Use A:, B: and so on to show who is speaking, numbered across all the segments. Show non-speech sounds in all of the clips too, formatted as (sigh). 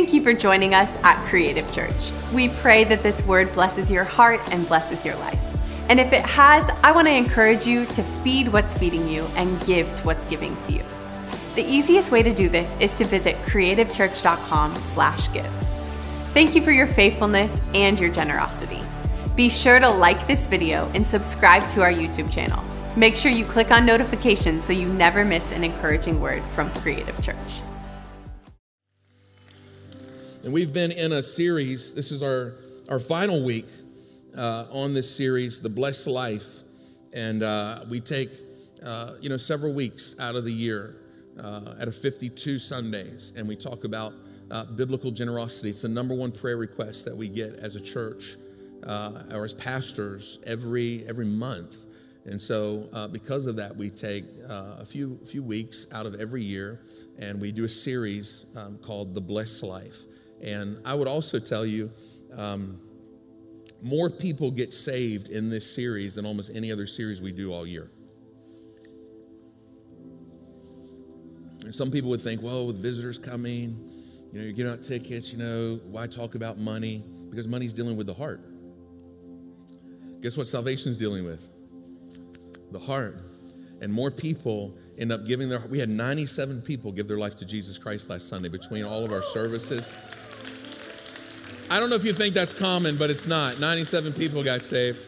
A: Thank you for joining us at Creative Church. We pray that this word blesses your heart and blesses your life. And if it has, I want to encourage you to feed what's feeding you and give to what's giving to you. The easiest way to do this is to visit creativechurch.com/give. Thank you for your faithfulness and your generosity. Be sure to like this video and subscribe to our YouTube channel. Make sure you click on notifications so you never miss an encouraging word from Creative Church.
B: And we've been in a series, this is our, our final week uh, on this series, The Blessed Life. And uh, we take, uh, you know, several weeks out of the year uh, out of 52 Sundays, and we talk about uh, biblical generosity. It's the number one prayer request that we get as a church uh, or as pastors every, every month. And so, uh, because of that, we take uh, a few, few weeks out of every year and we do a series um, called The Blessed Life. And I would also tell you, um, more people get saved in this series than almost any other series we do all year. And some people would think, well, with visitors coming, you know, you're getting out tickets, you know, why talk about money? Because money's dealing with the heart. Guess what salvation's dealing with? The heart. And more people end up giving their we had 97 people give their life to Jesus Christ last Sunday between all of our services. I don't know if you think that's common, but it's not. 97 people got saved.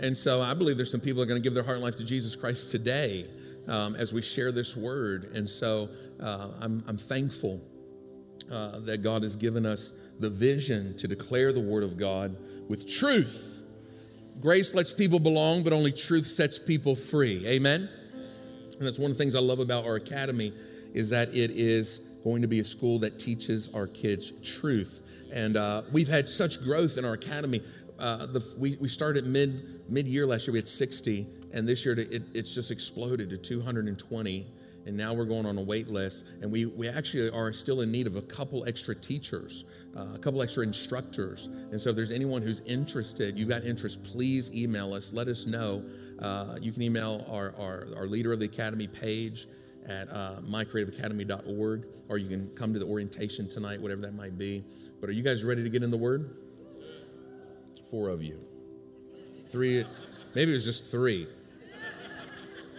B: And so I believe there's some people that are going to give their heart and life to Jesus Christ today um, as we share this word. And so uh, I'm, I'm, thankful uh, that God has given us the vision to declare the word of God with truth. Grace lets people belong, but only truth sets people free. Amen? And that's one of the things I love about our academy is that it is going to be a school that teaches our kids truth and uh, we've had such growth in our academy. Uh, the, we, we started mid mid year last year. We had 60, and this year it, it's just exploded to 220. And now we're going on a wait list, and we, we actually are still in need of a couple extra teachers, uh, a couple extra instructors. And so, if there's anyone who's interested, you've got interest, please email us. Let us know. Uh, you can email our, our, our leader of the academy page at uh, mycreativeacademy.org, or you can come to the orientation tonight, whatever that might be. But are you guys ready to get in the Word? Four of you. Three, maybe it was just three.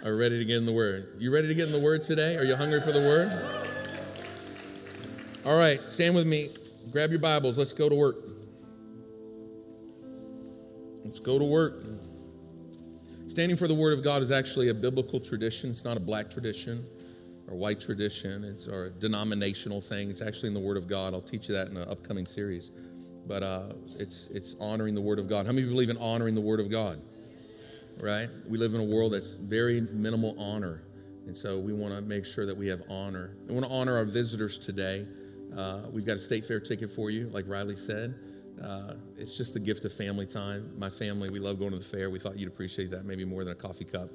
B: Are ready to get in the Word? You ready to get in the Word today? Are you hungry for the Word? All right, stand with me. Grab your Bibles. Let's go to work. Let's go to work. Standing for the Word of God is actually a biblical tradition, it's not a black tradition or white tradition, it's a denominational thing. It's actually in the Word of God. I'll teach you that in an upcoming series. But uh, it's it's honoring the Word of God. How many of you believe in honoring the Word of God? Right? We live in a world that's very minimal honor, and so we want to make sure that we have honor. We want to honor our visitors today. Uh, we've got a state fair ticket for you, like Riley said. Uh, it's just the gift of family time. My family, we love going to the fair. We thought you'd appreciate that maybe more than a coffee cup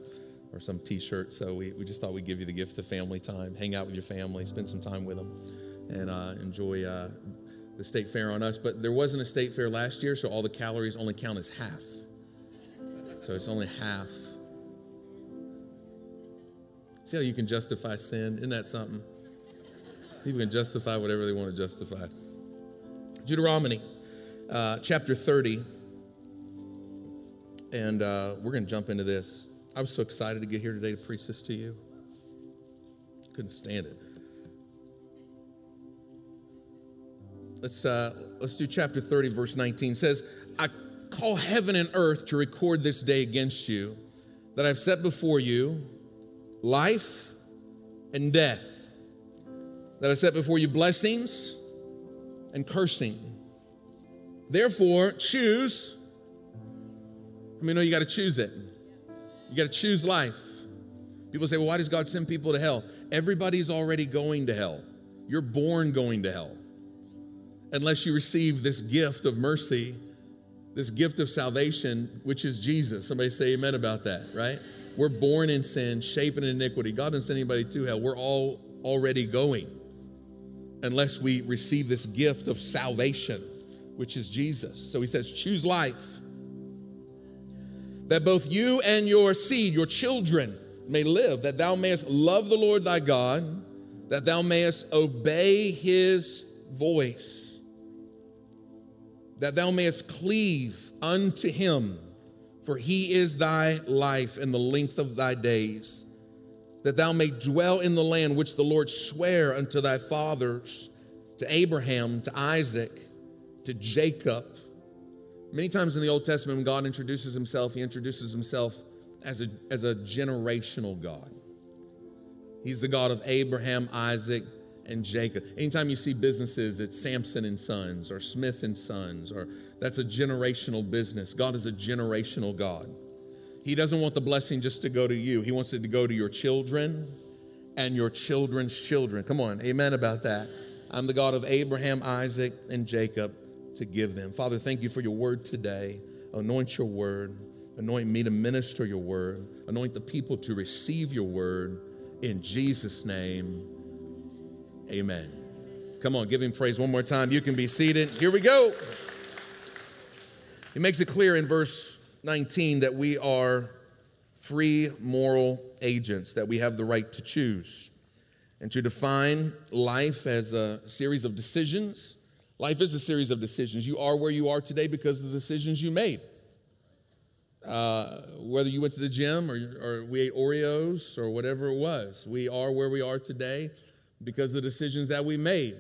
B: or some t-shirt. So we, we just thought we'd give you the gift of family time. Hang out with your family, spend some time with them, and uh, enjoy uh, the state fair on us. But there wasn't a state fair last year, so all the calories only count as half. So it's only half. See how you can justify sin? Isn't that something? People can justify whatever they want to justify. Deuteronomy uh, chapter 30. And uh, we're going to jump into this. I was so excited to get here today to preach this to you. Couldn't stand it. Let's, uh, let's do chapter 30, verse 19. It says, I call heaven and earth to record this day against you, that I've set before you life and death, that I set before you blessings and cursing. Therefore, choose. I mean, no, you got to choose it. You got to choose life. People say, well, why does God send people to hell? Everybody's already going to hell. You're born going to hell. Unless you receive this gift of mercy, this gift of salvation, which is Jesus. Somebody say amen about that, right? We're born in sin, shaping in iniquity. God doesn't send anybody to hell. We're all already going unless we receive this gift of salvation, which is Jesus. So he says, choose life that both you and your seed, your children, may live, that thou mayest love the Lord thy God, that thou mayest obey his voice, that thou mayest cleave unto him, for he is thy life and the length of thy days, that thou may dwell in the land which the Lord sware unto thy fathers, to Abraham, to Isaac, to Jacob. Many times in the Old Testament, when God introduces himself, he introduces himself as a, as a generational God. He's the God of Abraham, Isaac, and Jacob. Anytime you see businesses, it's Samson and Sons or Smith and Sons, or that's a generational business. God is a generational God. He doesn't want the blessing just to go to you, He wants it to go to your children and your children's children. Come on, amen about that. I'm the God of Abraham, Isaac, and Jacob to give them. Father, thank you for your word today. Anoint your word. Anoint me to minister your word. Anoint the people to receive your word. In Jesus' name, amen. Come on, give him praise one more time. You can be seated. Here we go. He makes it clear in verse 19 that we are free moral agents, that we have the right to choose. And to define life as a series of decisions, life is a series of decisions. You are where you are today because of the decisions you made. Uh, whether you went to the gym or, or we ate Oreos or whatever it was, we are where we are today because of the decisions that we made.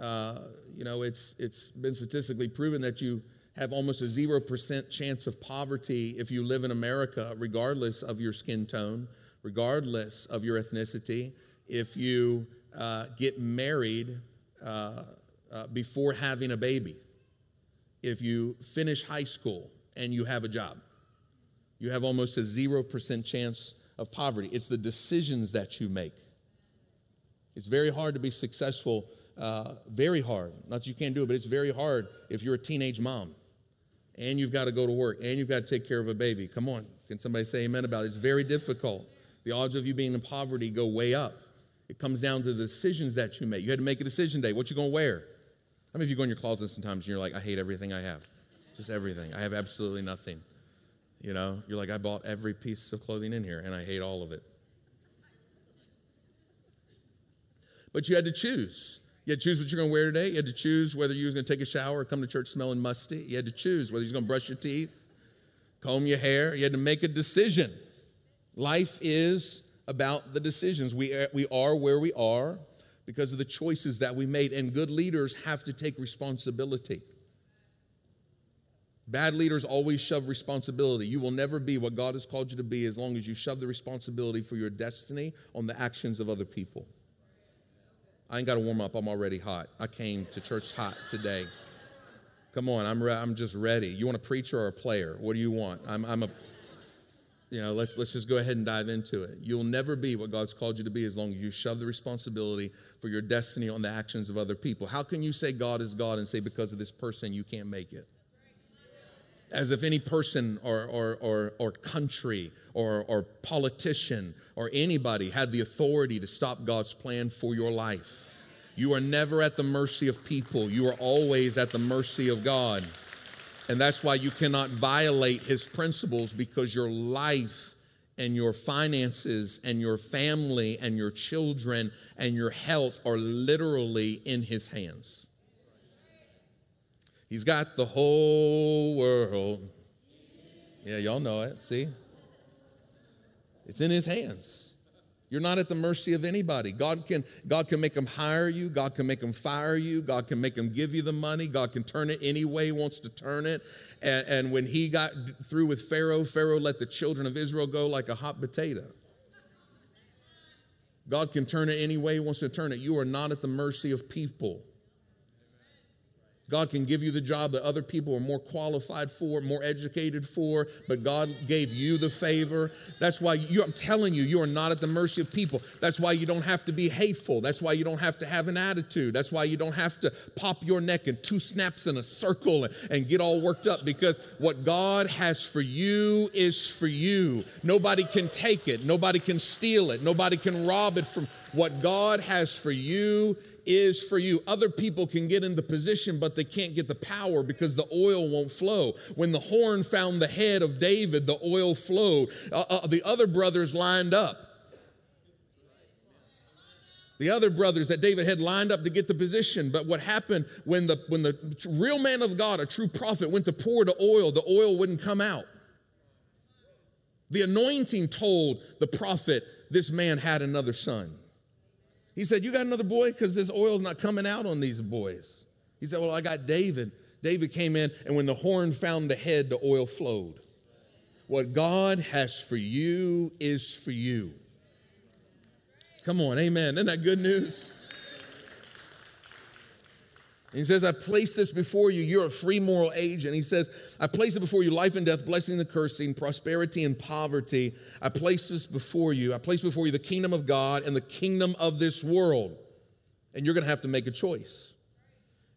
B: Uh, you know, it's, it's been statistically proven that you have almost a 0% chance of poverty if you live in America, regardless of your skin tone, regardless of your ethnicity. If you uh, get married uh, uh, before having a baby, if you finish high school and you have a job, you have almost a 0% chance of poverty. It's the decisions that you make. It's very hard to be successful, uh, very hard. Not that you can't do it, but it's very hard if you're a teenage mom and you've got to go to work and you've got to take care of a baby. Come on, can somebody say amen about it? It's very difficult. The odds of you being in poverty go way up. It comes down to the decisions that you make. You had to make a decision day. What you gonna wear? How many of you go in your closet sometimes and you're like, I hate everything I have, just everything. I have absolutely nothing. You know, you're like, I bought every piece of clothing in here and I hate all of it. But you had to choose. You had to choose what you're going to wear today. You had to choose whether you was going to take a shower or come to church smelling musty. You had to choose whether you're going to brush your teeth, comb your hair. You had to make a decision. Life is about the decisions. We are, we are where we are because of the choices that we made, and good leaders have to take responsibility. Bad leaders always shove responsibility. You will never be what God has called you to be as long as you shove the responsibility for your destiny on the actions of other people. I ain't got to warm up. I'm already hot. I came to church hot today. Come on, I'm, re- I'm just ready. You want a preacher or a player? What do you want? I'm, I'm a, you know, let's, let's just go ahead and dive into it. You'll never be what God's called you to be as long as you shove the responsibility for your destiny on the actions of other people. How can you say God is God and say because of this person you can't make it? as if any person or, or, or, or country or, or politician or anybody had the authority to stop God's plan for your life. You are never at the mercy of people, you are always at the mercy of God. And that's why you cannot violate his principles because your life and your finances and your family and your children and your health are literally in his hands. He's got the whole world. Yeah, y'all know it. See? It's in his hands. You're not at the mercy of anybody. God can, God can make them hire you. God can make them fire you. God can make them give you the money. God can turn it any way he wants to turn it. And, and when he got through with Pharaoh, Pharaoh let the children of Israel go like a hot potato. God can turn it any way he wants to turn it. You are not at the mercy of people. God can give you the job that other people are more qualified for, more educated for, but God gave you the favor. That's why you, I'm telling you, you are not at the mercy of people. That's why you don't have to be hateful. That's why you don't have to have an attitude. That's why you don't have to pop your neck in two snaps in a circle and, and get all worked up because what God has for you is for you. Nobody can take it, nobody can steal it, nobody can rob it from what God has for you is for you. Other people can get in the position, but they can't get the power because the oil won't flow. When the horn found the head of David, the oil flowed. Uh, uh, the other brothers lined up. the other brothers that David had lined up to get the position. But what happened when the, when the real man of God, a true prophet, went to pour the oil, the oil wouldn't come out. The anointing told the prophet this man had another son. He said, You got another boy? Because this oil's not coming out on these boys. He said, Well, I got David. David came in, and when the horn found the head, the oil flowed. What God has for you is for you. Come on, amen. Isn't that good news? He says, I place this before you. You're a free moral agent. He says, I place it before you life and death, blessing and cursing, prosperity and poverty. I place this before you. I place before you the kingdom of God and the kingdom of this world. And you're going to have to make a choice.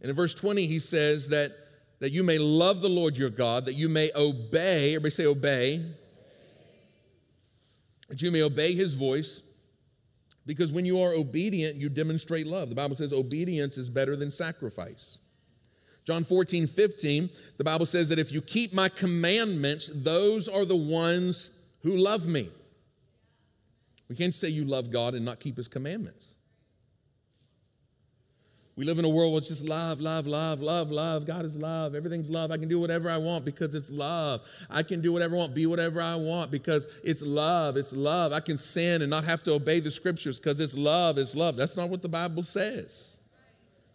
B: And in verse 20, he says that, that you may love the Lord your God, that you may obey, everybody say obey, that you may obey his voice because when you are obedient, you demonstrate love. The Bible says obedience is better than sacrifice. John 14, 15, the Bible says that if you keep my commandments, those are the ones who love me. We can't say you love God and not keep his commandments. We live in a world where it's just love, love, love, love, love. God is love. Everything's love. I can do whatever I want because it's love. I can do whatever I want, be whatever I want because it's love. It's love. I can sin and not have to obey the scriptures because it's love. It's love. That's not what the Bible says.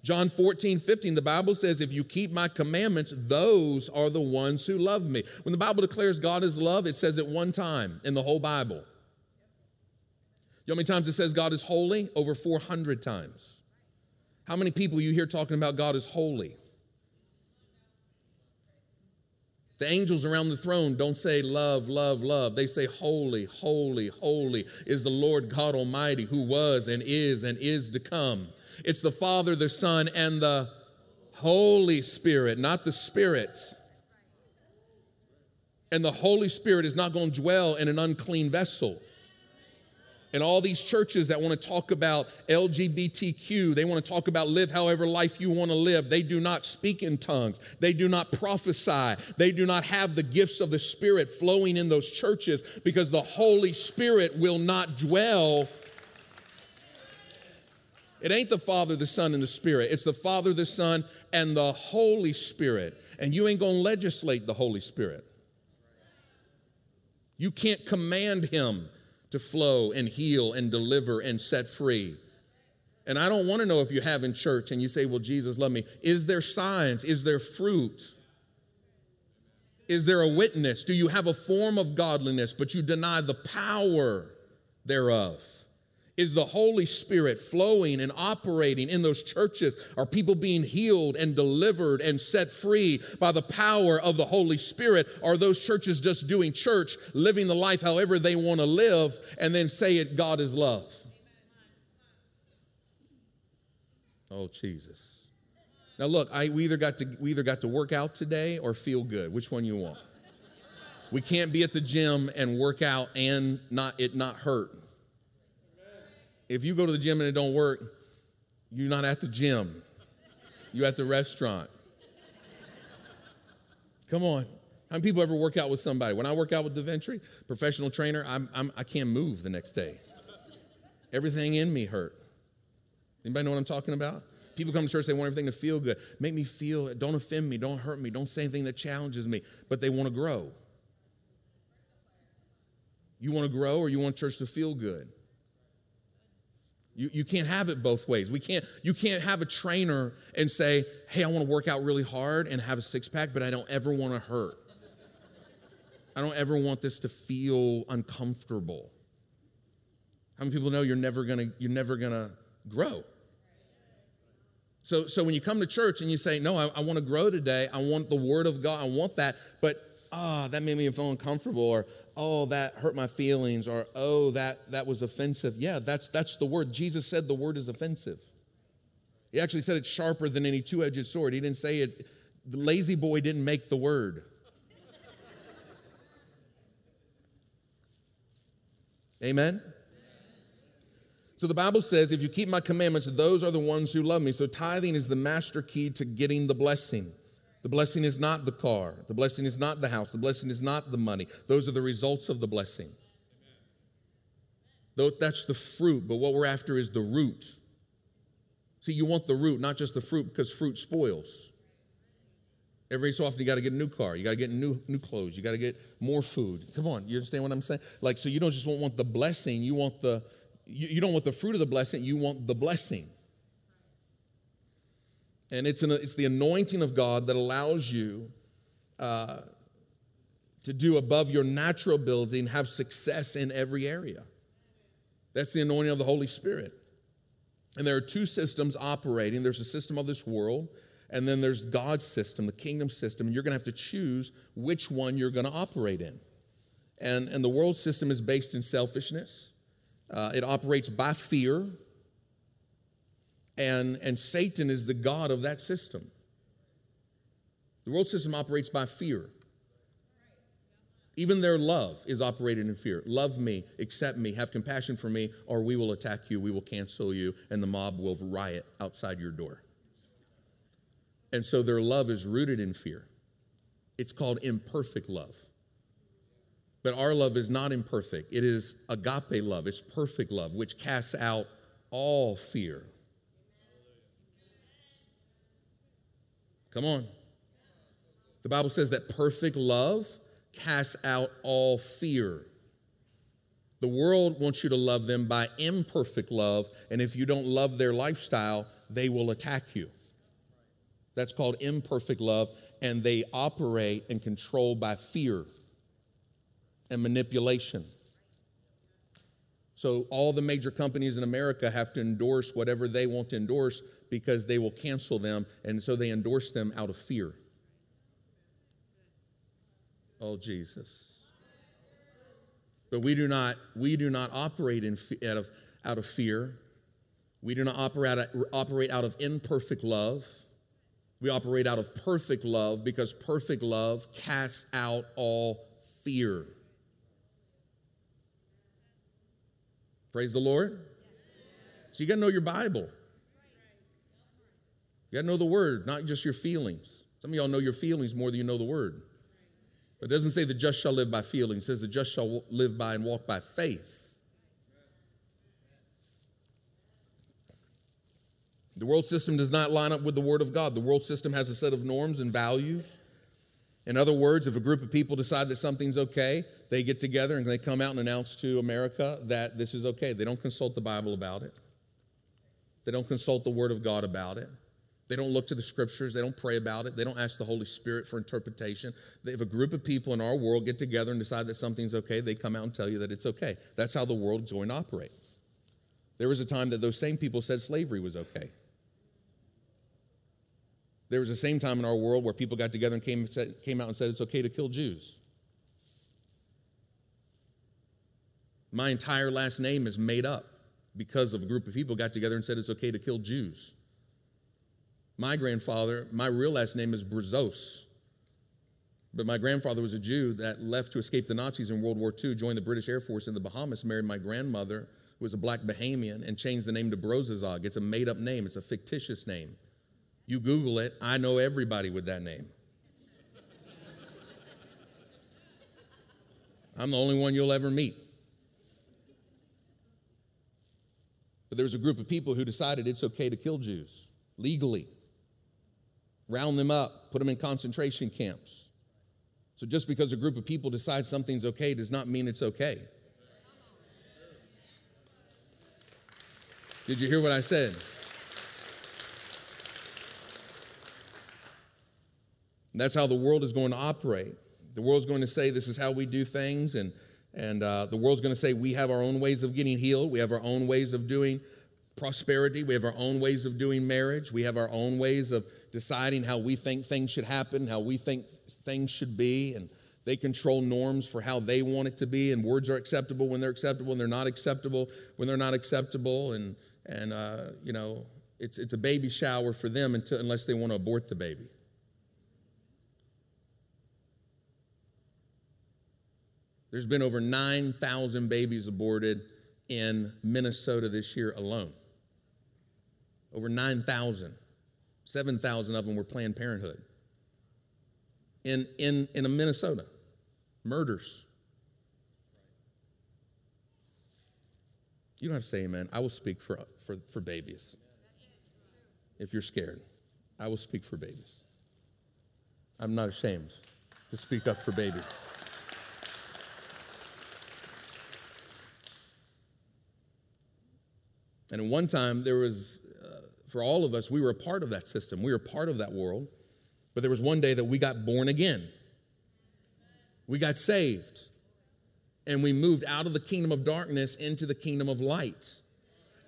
B: John 14, 15, the Bible says, If you keep my commandments, those are the ones who love me. When the Bible declares God is love, it says it one time in the whole Bible. You know how many times it says God is holy? Over 400 times. How many people you hear talking about God is holy? The angels around the throne don't say love, love, love. They say holy, holy, holy is the Lord God Almighty who was and is and is to come. It's the Father, the Son, and the Holy Spirit, not the Spirit. And the Holy Spirit is not going to dwell in an unclean vessel and all these churches that want to talk about LGBTQ, they want to talk about live however life you want to live. They do not speak in tongues. They do not prophesy. They do not have the gifts of the Spirit flowing in those churches because the Holy Spirit will not dwell. It ain't the Father, the Son, and the Spirit. It's the Father, the Son, and the Holy Spirit. And you ain't going to legislate the Holy Spirit. You can't command him to flow and heal and deliver and set free. And I don't want to know if you have in church and you say, Well, Jesus, love me. Is there signs? Is there fruit? Is there a witness? Do you have a form of godliness, but you deny the power thereof? Is the Holy Spirit flowing and operating in those churches? Are people being healed and delivered and set free by the power of the Holy Spirit? Are those churches just doing church, living the life however they want to live, and then say it, God is love? Oh, Jesus. Now look, I, we, either got to, we either got to work out today or feel good. Which one you want? We can't be at the gym and work out and not it not hurt if you go to the gym and it don't work, you're not at the gym. You're at the restaurant. Come on. How many people ever work out with somebody? When I work out with DaVinci, professional trainer, I'm, I'm, I can not move the next day. Everything in me hurt. Anybody know what I'm talking about? People come to church, they want everything to feel good. Make me feel, don't offend me, don't hurt me, don't say anything that challenges me, but they want to grow. You want to grow or you want church to feel good? You, you can't have it both ways. We can't, you can't have a trainer and say, hey, I want to work out really hard and have a six pack, but I don't ever want to hurt. I don't ever want this to feel uncomfortable. How many people know you're never gonna, you're never gonna grow? So, so when you come to church and you say, No, I, I want to grow today, I want the word of God, I want that, but oh, that made me feel uncomfortable, or oh, that hurt my feelings, or oh, that, that was offensive. Yeah, that's, that's the word. Jesus said the word is offensive. He actually said it's sharper than any two edged sword. He didn't say it, the lazy boy didn't make the word. Amen? So the Bible says, if you keep my commandments, those are the ones who love me. So tithing is the master key to getting the blessing. The blessing is not the car. The blessing is not the house. The blessing is not the money. Those are the results of the blessing. Though that's the fruit, but what we're after is the root. See, you want the root, not just the fruit, because fruit spoils. Every so often, you got to get a new car. You got to get new new clothes. You got to get more food. Come on, you understand what I'm saying? Like, so you don't just want, the blessing. You want the you, you don't want the fruit of the blessing. You want the blessing. And it's an, it's the anointing of God that allows you uh, to do above your natural ability and have success in every area. That's the anointing of the Holy Spirit. And there are two systems operating there's a system of this world, and then there's God's system, the kingdom system, and you're going to have to choose which one you're going to operate in. And, and the world system is based in selfishness, uh, it operates by fear, and, and Satan is the God of that system. The world system operates by fear. Even their love is operated in fear. Love me, accept me, have compassion for me, or we will attack you, we will cancel you, and the mob will riot outside your door. And so their love is rooted in fear. It's called imperfect love. But our love is not imperfect, it is agape love, it's perfect love, which casts out all fear. Come on. The Bible says that perfect love casts out all fear. The world wants you to love them by imperfect love, and if you don't love their lifestyle, they will attack you. That's called imperfect love, and they operate and control by fear and manipulation. So, all the major companies in America have to endorse whatever they want to endorse because they will cancel them, and so they endorse them out of fear. Oh, Jesus. But we do not, we do not operate in, out, of, out of fear. We do not operate, operate out of imperfect love. We operate out of perfect love because perfect love casts out all fear. Praise the Lord. So you got to know your Bible. You got to know the Word, not just your feelings. Some of y'all know your feelings more than you know the Word. But it doesn't say the just shall live by feeling, it says the just shall live by and walk by faith. The world system does not line up with the Word of God. The world system has a set of norms and values. In other words, if a group of people decide that something's okay, they get together and they come out and announce to America that this is okay. They don't consult the Bible about it, they don't consult the Word of God about it. They don't look to the scriptures. They don't pray about it. They don't ask the Holy Spirit for interpretation. If a group of people in our world get together and decide that something's okay, they come out and tell you that it's okay. That's how the world's going to operate. There was a time that those same people said slavery was okay. There was the same time in our world where people got together and came, came out and said it's okay to kill Jews. My entire last name is made up because of a group of people got together and said it's okay to kill Jews. My grandfather, my real last name is Brazos. But my grandfather was a Jew that left to escape the Nazis in World War II, joined the British Air Force in the Bahamas, married my grandmother, who was a black Bahamian, and changed the name to Brozazog. It's a made up name, it's a fictitious name. You Google it, I know everybody with that name. (laughs) I'm the only one you'll ever meet. But there was a group of people who decided it's okay to kill Jews legally round them up, put them in concentration camps. So just because a group of people decide something's okay does not mean it's okay. Did you hear what I said? And that's how the world is going to operate. The world's going to say this is how we do things, and, and uh, the world's going to say we have our own ways of getting healed, we have our own ways of doing prosperity. We have our own ways of doing marriage. We have our own ways of deciding how we think things should happen, how we think things should be. And they control norms for how they want it to be. And words are acceptable when they're acceptable, and they're not acceptable when they're not acceptable. And, and uh, you know, it's, it's a baby shower for them until, unless they want to abort the baby. There's been over 9,000 babies aborted in Minnesota this year alone over 9,000. 7,000 of them were Planned Parenthood. In, in, in Minnesota, murders. You don't have to say amen. I will speak for, for, for babies. if you're scared. I will speak for babies. I'm not ashamed to speak up for babies. And at one time, there was, for all of us, we were a part of that system. We were part of that world. But there was one day that we got born again. We got saved. And we moved out of the kingdom of darkness into the kingdom of light.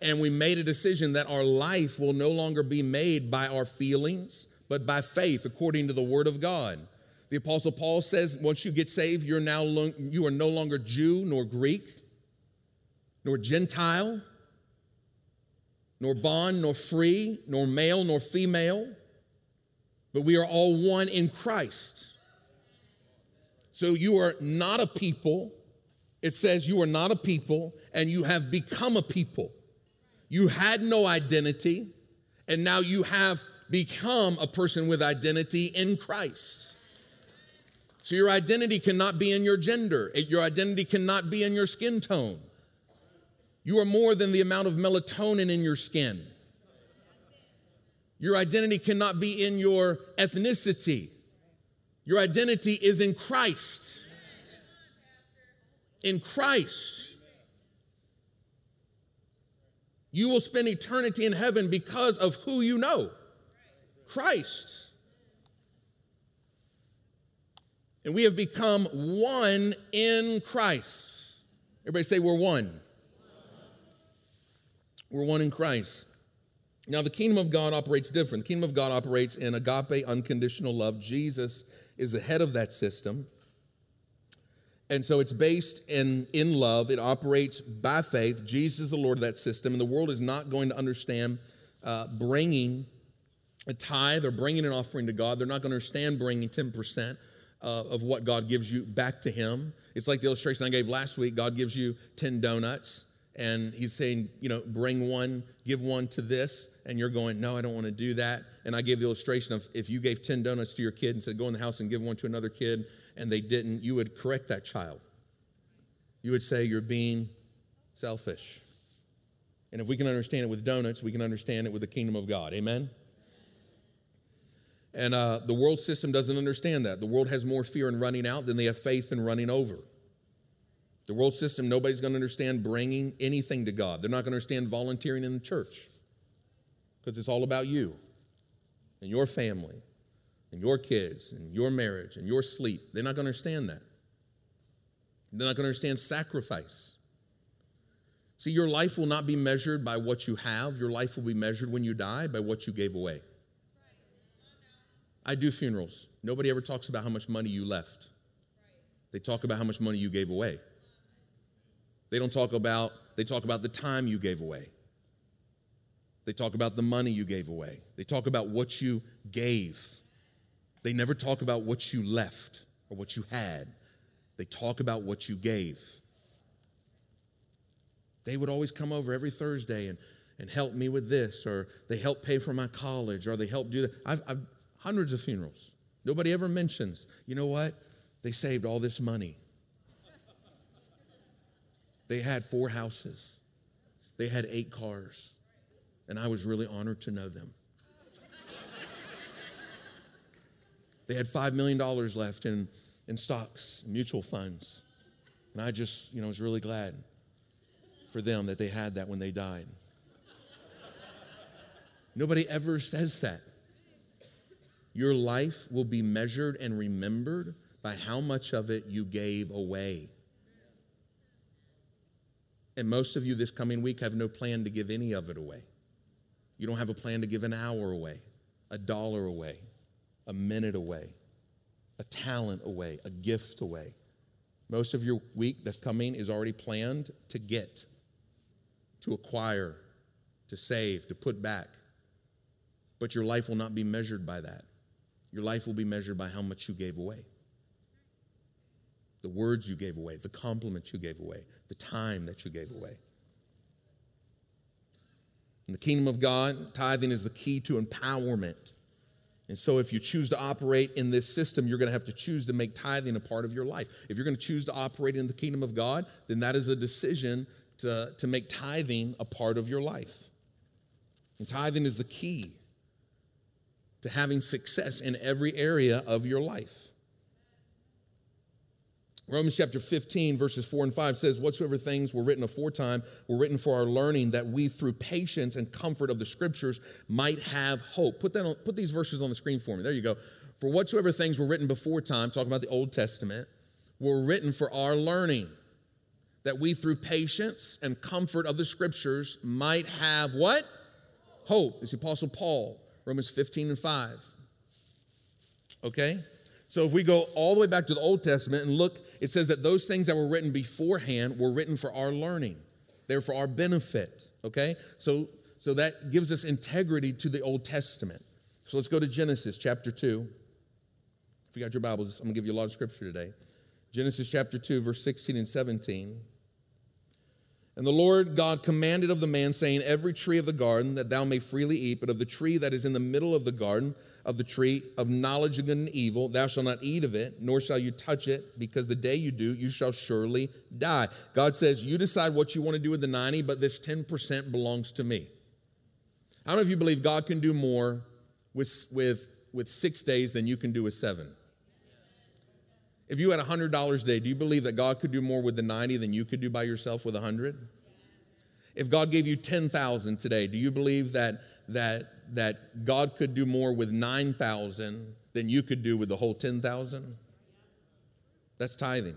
B: And we made a decision that our life will no longer be made by our feelings, but by faith, according to the word of God. The apostle Paul says, once you get saved, you're now you are no longer Jew nor Greek, nor Gentile, nor bond, nor free, nor male, nor female, but we are all one in Christ. So you are not a people. It says you are not a people, and you have become a people. You had no identity, and now you have become a person with identity in Christ. So your identity cannot be in your gender, your identity cannot be in your skin tone. You are more than the amount of melatonin in your skin. Your identity cannot be in your ethnicity. Your identity is in Christ. In Christ. You will spend eternity in heaven because of who you know Christ. And we have become one in Christ. Everybody say, We're one. We're one in Christ. Now, the kingdom of God operates different. The kingdom of God operates in agape, unconditional love. Jesus is the head of that system. And so it's based in, in love. It operates by faith. Jesus is the Lord of that system. And the world is not going to understand uh, bringing a tithe or bringing an offering to God. They're not going to understand bringing 10% uh, of what God gives you back to Him. It's like the illustration I gave last week God gives you 10 donuts and he's saying, you know, bring one, give one to this, and you're going, no, I don't want to do that. And I gave the illustration of if you gave 10 donuts to your kid and said, go in the house and give one to another kid, and they didn't, you would correct that child. You would say, you're being selfish. And if we can understand it with donuts, we can understand it with the kingdom of God. Amen? And uh, the world system doesn't understand that. The world has more fear in running out than they have faith in running over. The world system, nobody's going to understand bringing anything to God. They're not going to understand volunteering in the church because it's all about you and your family and your kids and your marriage and your sleep. They're not going to understand that. They're not going to understand sacrifice. See, your life will not be measured by what you have, your life will be measured when you die by what you gave away. I do funerals. Nobody ever talks about how much money you left. They talk about how much money you gave away. They don't talk about, they talk about the time you gave away. They talk about the money you gave away. They talk about what you gave. They never talk about what you left or what you had. They talk about what you gave. They would always come over every Thursday and, and help me with this, or they help pay for my college, or they help do that. I've, I've hundreds of funerals. Nobody ever mentions, you know what? They saved all this money. They had four houses, they had eight cars, and I was really honored to know them. they had $5 million left in, in stocks, mutual funds. And I just, you know, was really glad for them that they had that when they died. Nobody ever says that. Your life will be measured and remembered by how much of it you gave away. And most of you this coming week have no plan to give any of it away. You don't have a plan to give an hour away, a dollar away, a minute away, a talent away, a gift away. Most of your week that's coming is already planned to get, to acquire, to save, to put back. But your life will not be measured by that. Your life will be measured by how much you gave away the words you gave away, the compliments you gave away, the time that you gave away. In the kingdom of God, tithing is the key to empowerment. And so, if you choose to operate in this system, you're going to have to choose to make tithing a part of your life. If you're going to choose to operate in the kingdom of God, then that is a decision to, to make tithing a part of your life. And tithing is the key to having success in every area of your life. Romans chapter 15, verses 4 and 5 says, Whatsoever things were written aforetime were written for our learning, that we through patience and comfort of the scriptures might have hope. Put, that on, put these verses on the screen for me. There you go. For whatsoever things were written before time, talking about the Old Testament, were written for our learning, that we through patience and comfort of the scriptures might have what? Hope. It's the Apostle Paul, Romans 15 and 5. Okay? So if we go all the way back to the Old Testament and look, it says that those things that were written beforehand were written for our learning. They're for our benefit. Okay? So so that gives us integrity to the Old Testament. So let's go to Genesis chapter 2. If you got your Bibles, I'm gonna give you a lot of scripture today. Genesis chapter 2, verse 16 and 17. And the Lord God commanded of the man, saying, Every tree of the garden that thou may freely eat, but of the tree that is in the middle of the garden, of the tree of knowledge of good and evil. Thou shalt not eat of it, nor shall you touch it, because the day you do, you shall surely die. God says, You decide what you want to do with the 90, but this 10% belongs to me. I don't know if you believe God can do more with, with, with six days than you can do with seven. If you had $100 a day, do you believe that God could do more with the 90 than you could do by yourself with 100? If God gave you 10,000 today, do you believe that that, that God could do more with 9,000 than you could do with the whole 10,000? That's tithing.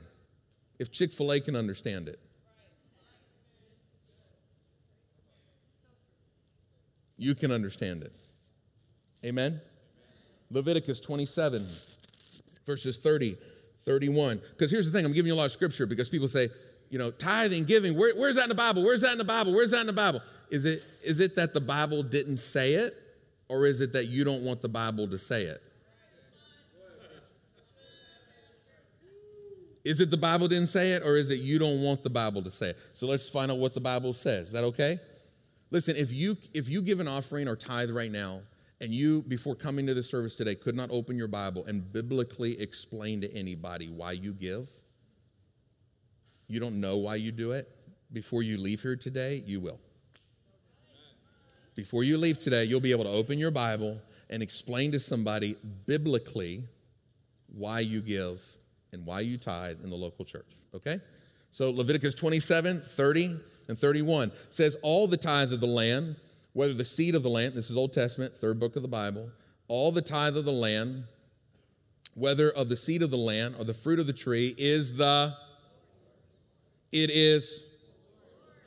B: If Chick fil A can understand it, you can understand it. Amen? Leviticus 27, verses 30, 31. Because here's the thing I'm giving you a lot of scripture because people say, you know, tithing, giving, where, where's that in the Bible? Where's that in the Bible? Where's that in the Bible? Is it, is it that the Bible didn't say it, or is it that you don't want the Bible to say it? Is it the Bible didn't say it, or is it you don't want the Bible to say it? So let's find out what the Bible says. Is that okay? Listen, if you if you give an offering or tithe right now, and you before coming to the service today could not open your Bible and biblically explain to anybody why you give, you don't know why you do it. Before you leave here today, you will. Before you leave today, you'll be able to open your Bible and explain to somebody biblically why you give and why you tithe in the local church. Okay? So Leviticus 27, 30, and 31 says, All the tithe of the land, whether the seed of the land, this is Old Testament, third book of the Bible, all the tithe of the land, whether of the seed of the land or the fruit of the tree, is the, it is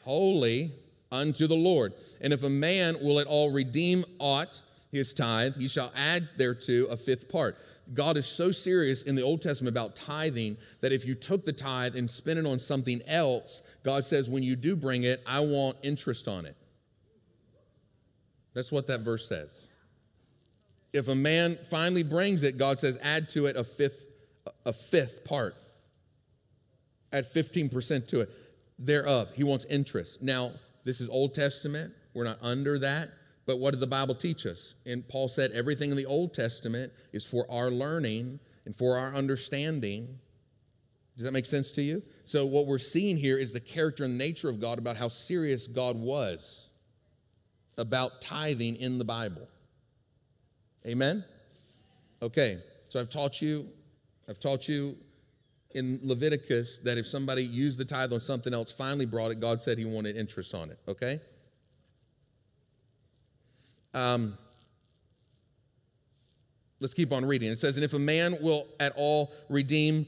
B: holy unto the Lord. And if a man will at all redeem aught, his tithe, he shall add thereto a fifth part. God is so serious in the Old Testament about tithing that if you took the tithe and spent it on something else, God says, when you do bring it, I want interest on it. That's what that verse says. If a man finally brings it, God says, add to it a fifth, a fifth part. Add 15% to it thereof. He wants interest. Now, this is Old Testament. We're not under that. But what did the Bible teach us? And Paul said everything in the Old Testament is for our learning and for our understanding. Does that make sense to you? So, what we're seeing here is the character and nature of God about how serious God was about tithing in the Bible. Amen? Okay, so I've taught you, I've taught you in Leviticus that if somebody used the tithe on something else, finally brought it, God said he wanted interest on it, okay? Um, let's keep on reading. It says, And if a man will at all redeem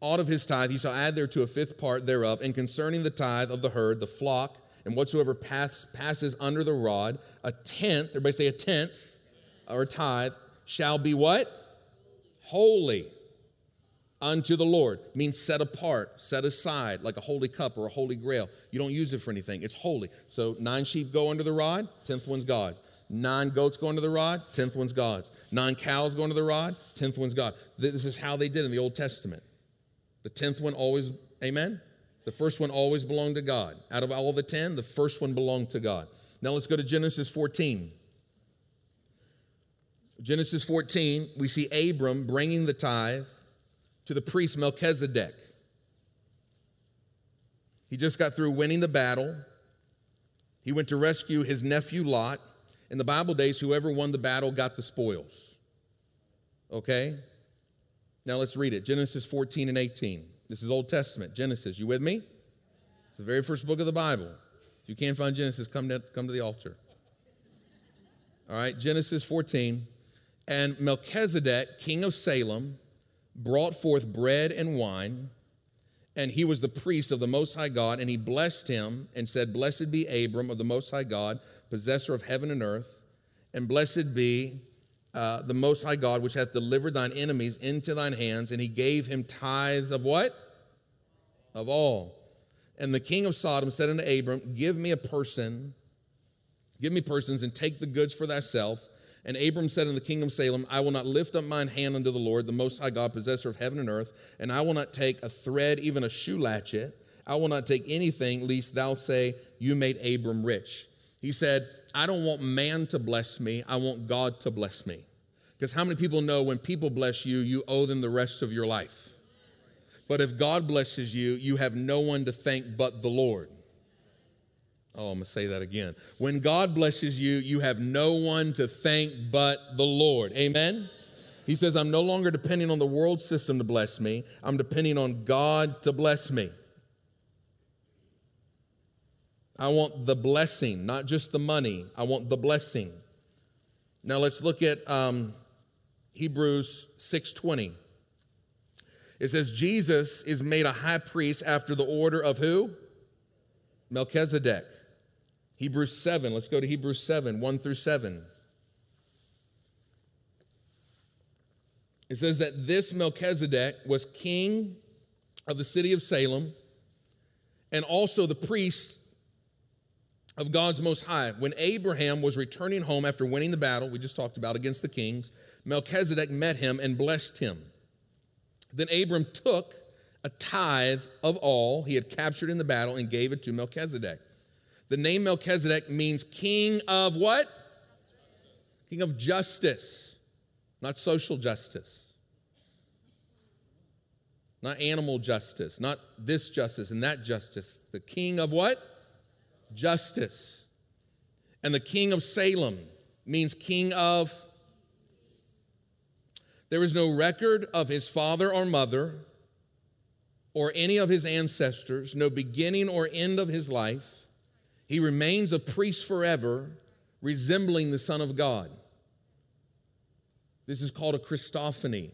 B: aught of his tithe, he shall add thereto a fifth part thereof. And concerning the tithe of the herd, the flock, and whatsoever pass, passes under the rod, a tenth, everybody say a tenth, or a tithe, shall be what? Holy unto the Lord means set apart, set aside, like a holy cup or a holy grail. You don't use it for anything, it's holy. So nine sheep go under the rod, tenth one's God. Nine goats go under the rod, tenth one's God's. Nine cows go under the rod, tenth one's God. This is how they did in the Old Testament. The tenth one always, amen? The first one always belonged to God. Out of all the ten, the first one belonged to God. Now let's go to Genesis 14. Genesis 14, we see Abram bringing the tithe to the priest Melchizedek. He just got through winning the battle. He went to rescue his nephew Lot. In the Bible days, whoever won the battle got the spoils. Okay? Now let's read it Genesis 14 and 18. This is Old Testament. Genesis, you with me? It's the very first book of the Bible. If you can't find Genesis, come to, come to the altar. All right, Genesis 14. And Melchizedek, king of Salem, brought forth bread and wine, and he was the priest of the Most High God, and he blessed him and said, Blessed be Abram of the Most High God, possessor of heaven and earth, and blessed be uh, the Most High God, which hath delivered thine enemies into thine hands, and he gave him tithes of what? Of all. And the king of Sodom said unto Abram, Give me a person, give me persons, and take the goods for thyself. And Abram said in the king of Salem, I will not lift up mine hand unto the Lord, the Most High God, possessor of heaven and earth, and I will not take a thread, even a shoe latchet. I will not take anything, lest thou say, You made Abram rich. He said, I don't want man to bless me, I want God to bless me. Because how many people know when people bless you, you owe them the rest of your life? But if God blesses you, you have no one to thank but the Lord. Oh, I'm going to say that again. When God blesses you, you have no one to thank but the Lord. Amen? He says, I'm no longer depending on the world system to bless me, I'm depending on God to bless me. I want the blessing, not just the money. I want the blessing. Now let's look at um, Hebrews 6:20. It says Jesus is made a high priest after the order of who? Melchizedek. Hebrews 7. Let's go to Hebrews 7, 1 through 7. It says that this Melchizedek was king of the city of Salem and also the priest of God's Most High. When Abraham was returning home after winning the battle, we just talked about against the kings, Melchizedek met him and blessed him. Then Abram took a tithe of all he had captured in the battle and gave it to Melchizedek. The name Melchizedek means king of what? King of justice, not social justice, not animal justice, not this justice and that justice. The king of what? Justice. And the king of Salem means king of. There is no record of his father or mother or any of his ancestors, no beginning or end of his life. He remains a priest forever, resembling the Son of God. This is called a Christophany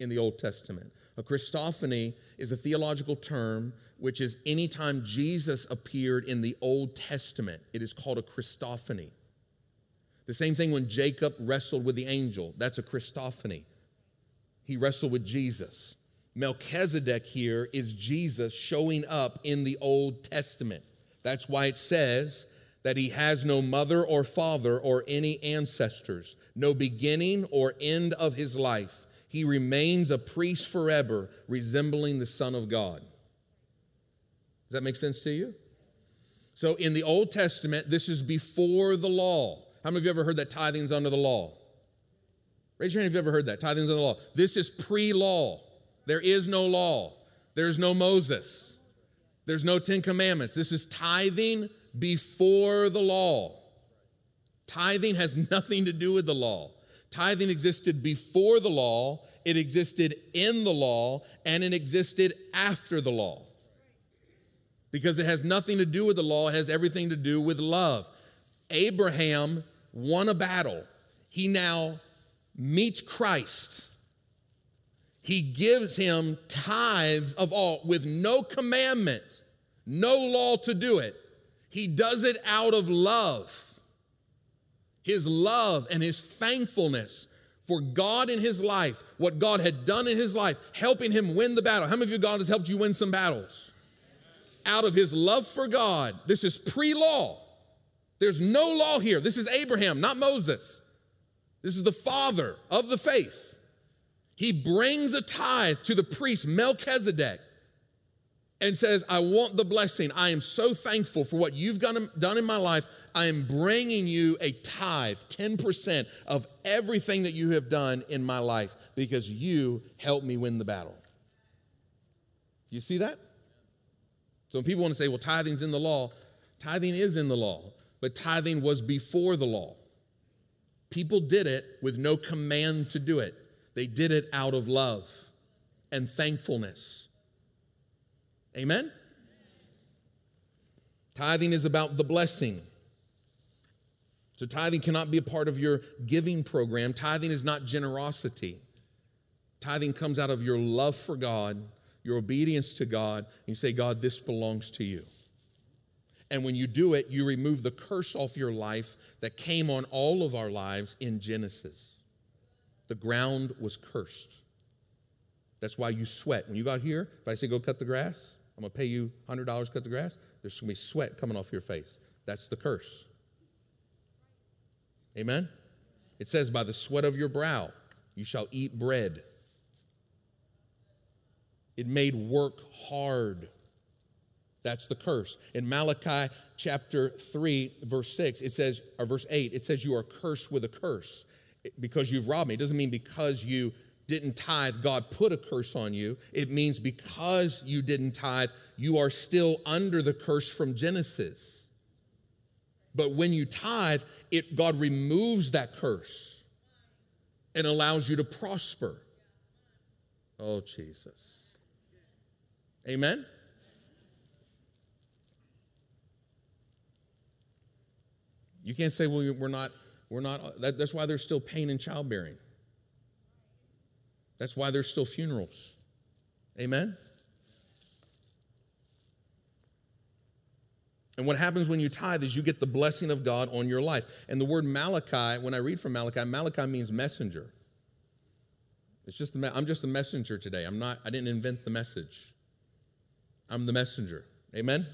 B: in the Old Testament. A Christophany is a theological term which is anytime Jesus appeared in the Old Testament, it is called a Christophany. The same thing when Jacob wrestled with the angel, that's a Christophany. He wrestled with Jesus. Melchizedek here is Jesus showing up in the Old Testament. That's why it says that he has no mother or father or any ancestors, no beginning or end of his life. He remains a priest forever, resembling the Son of God. Does that make sense to you? So in the Old Testament, this is before the law. How many of you ever heard that tithing's under the law? Raise your hand if you ever heard that. Tithing's under the law. This is pre law. There is no law, there's no Moses. There's no Ten Commandments. This is tithing before the law. Tithing has nothing to do with the law. Tithing existed before the law, it existed in the law, and it existed after the law. Because it has nothing to do with the law, it has everything to do with love. Abraham won a battle. He now meets Christ. He gives him tithes of all with no commandment, no law to do it. He does it out of love. His love and his thankfulness for God in his life, what God had done in his life, helping him win the battle. How many of you, God has helped you win some battles? Out of his love for God. This is pre law. There's no law here. This is Abraham, not Moses. This is the father of the faith. He brings a tithe to the priest Melchizedek and says, I want the blessing. I am so thankful for what you've done in my life. I am bringing you a tithe, 10% of everything that you have done in my life because you helped me win the battle. You see that? So people want to say, well, tithing's in the law, tithing is in the law, but tithing was before the law. People did it with no command to do it. They did it out of love and thankfulness. Amen? Tithing is about the blessing. So, tithing cannot be a part of your giving program. Tithing is not generosity. Tithing comes out of your love for God, your obedience to God, and you say, God, this belongs to you. And when you do it, you remove the curse off your life that came on all of our lives in Genesis. The ground was cursed. That's why you sweat. When you got here, if I say go cut the grass, I'm gonna pay you $100 cut the grass, there's gonna be sweat coming off your face. That's the curse. Amen? It says, by the sweat of your brow, you shall eat bread. It made work hard. That's the curse. In Malachi chapter 3, verse 6, it says, or verse 8, it says, You are cursed with a curse because you've robbed me. It doesn't mean because you didn't tithe, God put a curse on you. It means because you didn't tithe, you are still under the curse from Genesis. But when you tithe, it, God removes that curse and allows you to prosper. Oh, Jesus. Amen? You can't say, well, we're not, we're not, that, that's why there's still pain in childbearing. That's why there's still funerals. Amen? And what happens when you tithe is you get the blessing of God on your life. And the word Malachi, when I read from Malachi, Malachi means messenger. It's just the, I'm just the messenger today. I'm not, I didn't invent the message. I'm the messenger. Amen?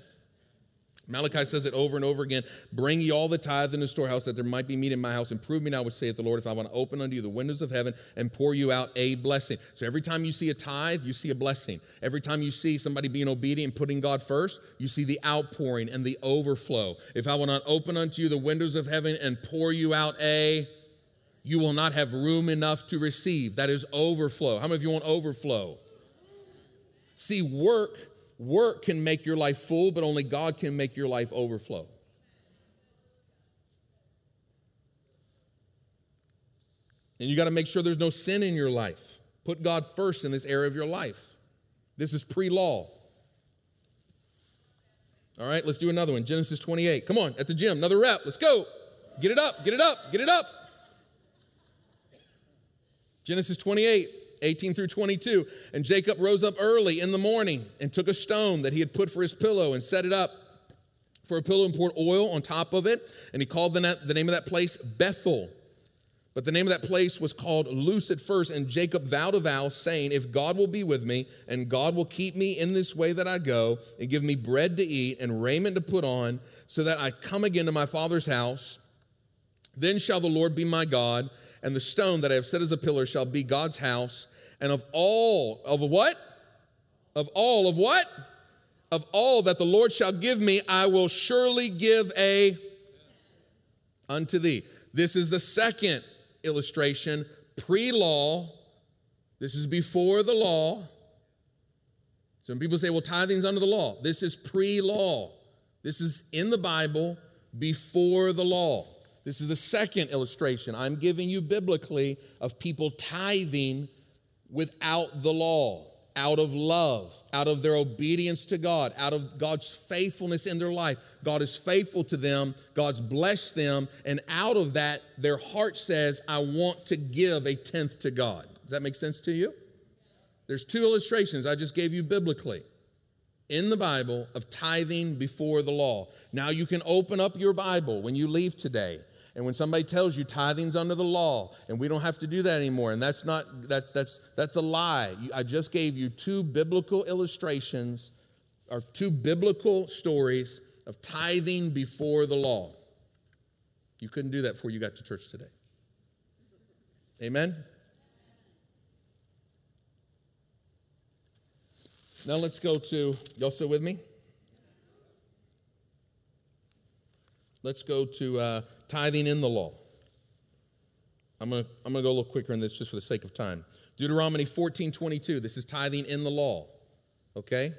B: Malachi says it over and over again Bring ye all the tithe in the storehouse, that there might be meat in my house, and prove me now, would saith the Lord, if I want to open unto you the windows of heaven and pour you out a blessing. So every time you see a tithe, you see a blessing. Every time you see somebody being obedient and putting God first, you see the outpouring and the overflow. If I will not open unto you the windows of heaven and pour you out a you will not have room enough to receive. That is overflow. How many of you want overflow? See, work Work can make your life full, but only God can make your life overflow. And you got to make sure there's no sin in your life. Put God first in this area of your life. This is pre law. All right, let's do another one. Genesis 28. Come on, at the gym, another rep. Let's go. Get it up, get it up, get it up. Genesis 28. 18 through 22. And Jacob rose up early in the morning and took a stone that he had put for his pillow and set it up for a pillow and poured oil on top of it. And he called the, the name of that place Bethel. But the name of that place was called Luz at first. And Jacob vowed a vow, saying, If God will be with me, and God will keep me in this way that I go, and give me bread to eat and raiment to put on, so that I come again to my father's house, then shall the Lord be my God, and the stone that I have set as a pillar shall be God's house and of all, of what? Of all, of what? Of all that the Lord shall give me, I will surely give a unto thee. This is the second illustration, pre law. This is before the law. Some people say, well, tithing's under the law. This is pre law. This is in the Bible before the law. This is the second illustration I'm giving you biblically of people tithing without the law, out of love, out of their obedience to God, out of God's faithfulness in their life. God is faithful to them, God's blessed them, and out of that, their heart says, I want to give a tenth to God. Does that make sense to you? There's two illustrations I just gave you biblically in the Bible of tithing before the law. Now you can open up your Bible when you leave today and when somebody tells you tithing's under the law and we don't have to do that anymore, and that's not that's that's that's a lie. I just gave you two biblical illustrations or two biblical stories of tithing before the law. You couldn't do that before you got to church today. Amen. Now let's go to, y'all still with me? Let's go to uh, tithing in the law. I'm going to I'm going to go a little quicker in this just for the sake of time. Deuteronomy 14 22. This is tithing in the law. Okay?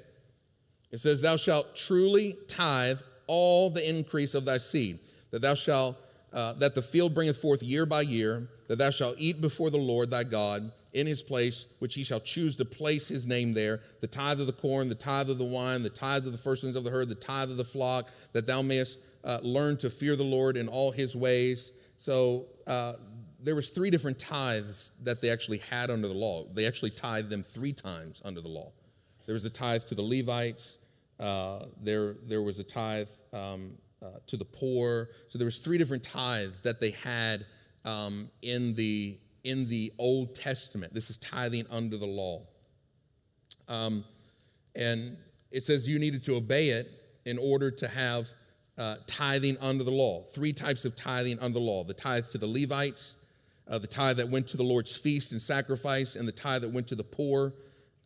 B: It says, Thou shalt truly tithe all the increase of thy seed, that thou shalt, uh, that the field bringeth forth year by year, that thou shalt eat before the Lord thy God in his place, which he shall choose to place his name there, the tithe of the corn, the tithe of the wine, the tithe of the firstlings of the herd, the tithe of the flock, that thou mayest uh, learn to fear the Lord in all his ways. So uh, there was three different tithes that they actually had under the law. They actually tithed them three times under the law. There was a tithe to the Levites. Uh, there, there was a tithe um, uh, to the poor. So there was three different tithes that they had um, in the in the Old Testament. This is tithing under the law. Um, and it says you needed to obey it in order to have uh, tithing under the law. Three types of tithing under the law the tithe to the Levites, uh, the tithe that went to the Lord's feast and sacrifice, and the tithe that went to the poor,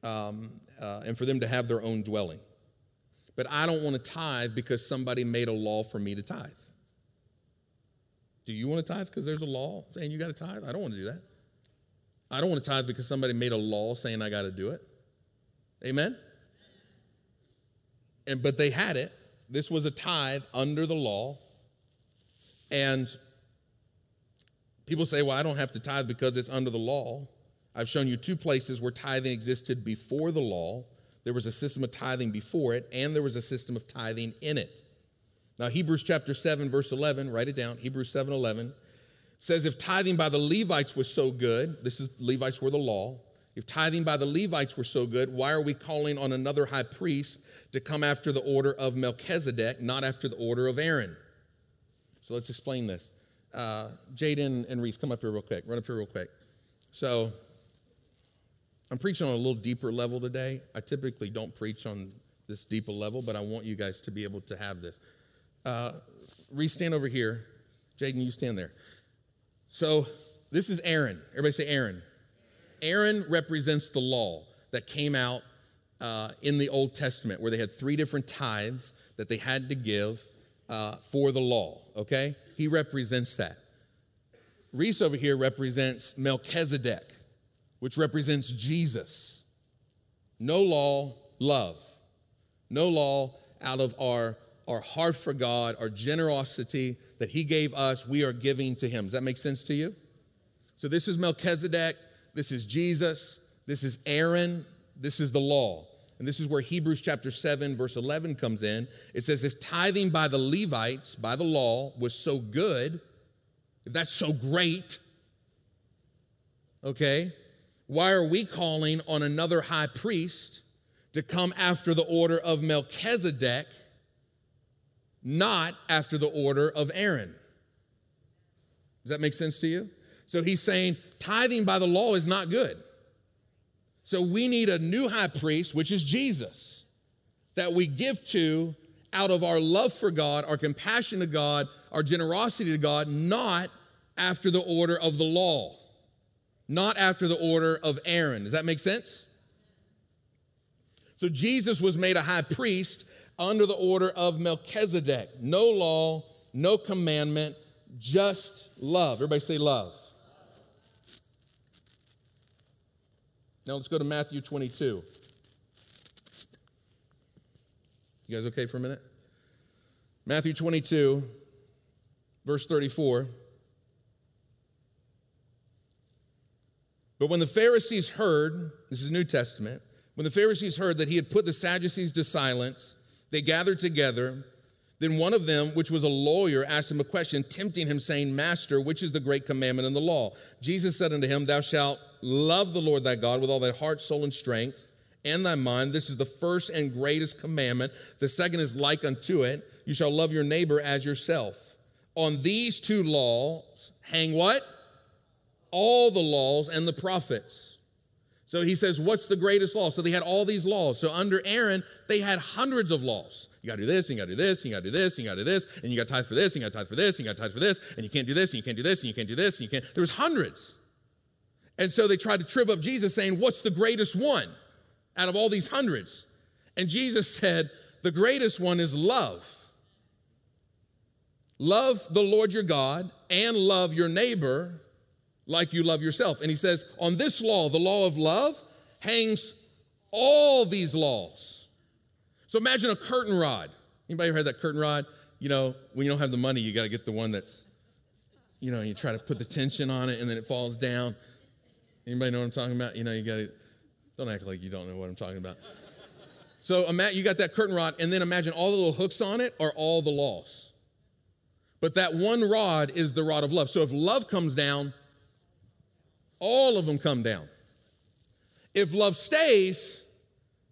B: um, uh, and for them to have their own dwelling. But I don't want to tithe because somebody made a law for me to tithe. Do you want to tithe because there's a law saying you got to tithe? I don't want to do that. I don't want to tithe because somebody made a law saying I got to do it. Amen? And but they had it. This was a tithe under the law. And people say, well, I don't have to tithe because it's under the law. I've shown you two places where tithing existed before the law. There was a system of tithing before it, and there was a system of tithing in it. Now, Hebrews chapter 7, verse 11, write it down. Hebrews 7 11 says, If tithing by the Levites was so good, this is Levites were the law. If tithing by the Levites were so good, why are we calling on another high priest to come after the order of Melchizedek, not after the order of Aaron? So let's explain this. Uh, Jaden and Reese, come up here real quick. Run up here real quick. So I'm preaching on a little deeper level today. I typically don't preach on this deeper level, but I want you guys to be able to have this. Uh, Reese, stand over here. Jaden, you stand there. So this is Aaron. Everybody say Aaron. Aaron represents the law that came out uh, in the Old Testament, where they had three different tithes that they had to give uh, for the law, okay? He represents that. Reese over here represents Melchizedek, which represents Jesus. No law, love. No law out of our, our heart for God, our generosity that He gave us, we are giving to Him. Does that make sense to you? So this is Melchizedek. This is Jesus. This is Aaron. This is the law. And this is where Hebrews chapter 7, verse 11 comes in. It says, If tithing by the Levites, by the law, was so good, if that's so great, okay, why are we calling on another high priest to come after the order of Melchizedek, not after the order of Aaron? Does that make sense to you? So he's saying tithing by the law is not good. So we need a new high priest, which is Jesus, that we give to out of our love for God, our compassion to God, our generosity to God, not after the order of the law, not after the order of Aaron. Does that make sense? So Jesus was made a high priest under the order of Melchizedek. No law, no commandment, just love. Everybody say love. Now let's go to Matthew 22. You guys okay for a minute? Matthew 22, verse 34. But when the Pharisees heard, this is New Testament, when the Pharisees heard that he had put the Sadducees to silence, they gathered together. Then one of them, which was a lawyer, asked him a question, tempting him, saying, Master, which is the great commandment in the law? Jesus said unto him, Thou shalt Love the Lord thy God with all thy heart, soul, and strength, and thy mind. This is the first and greatest commandment. The second is like unto it. You shall love your neighbor as yourself. On these two laws hang what? All the laws and the prophets. So he says, What's the greatest law? So they had all these laws. So under Aaron, they had hundreds of laws. You gotta do this, and you gotta do this, and you gotta do this, and you gotta do this, and you gotta tithe for this, and you gotta tithe for this, and you gotta tithe for this, and you can't do this, and you can't do this, and you can't do this, and you can't. There was hundreds. And so they tried to trip up Jesus, saying, What's the greatest one out of all these hundreds? And Jesus (laughs) said, The greatest one is love. Love the Lord your God and love your neighbor like you love yourself. And he says, On this law, the law of love, hangs all these laws. So imagine a curtain rod. Anybody ever heard that curtain rod? You know, when you don't have the money, you got to get the one that's, you know, you try to put the tension on it and then it falls down Anybody know what I'm talking about? You know, you got to, don't act like you don't know what I'm talking about. So imagine you got that curtain rod, and then imagine all the little hooks on it are all the laws. But that one rod is the rod of love. So if love comes down, all of them come down. If love stays,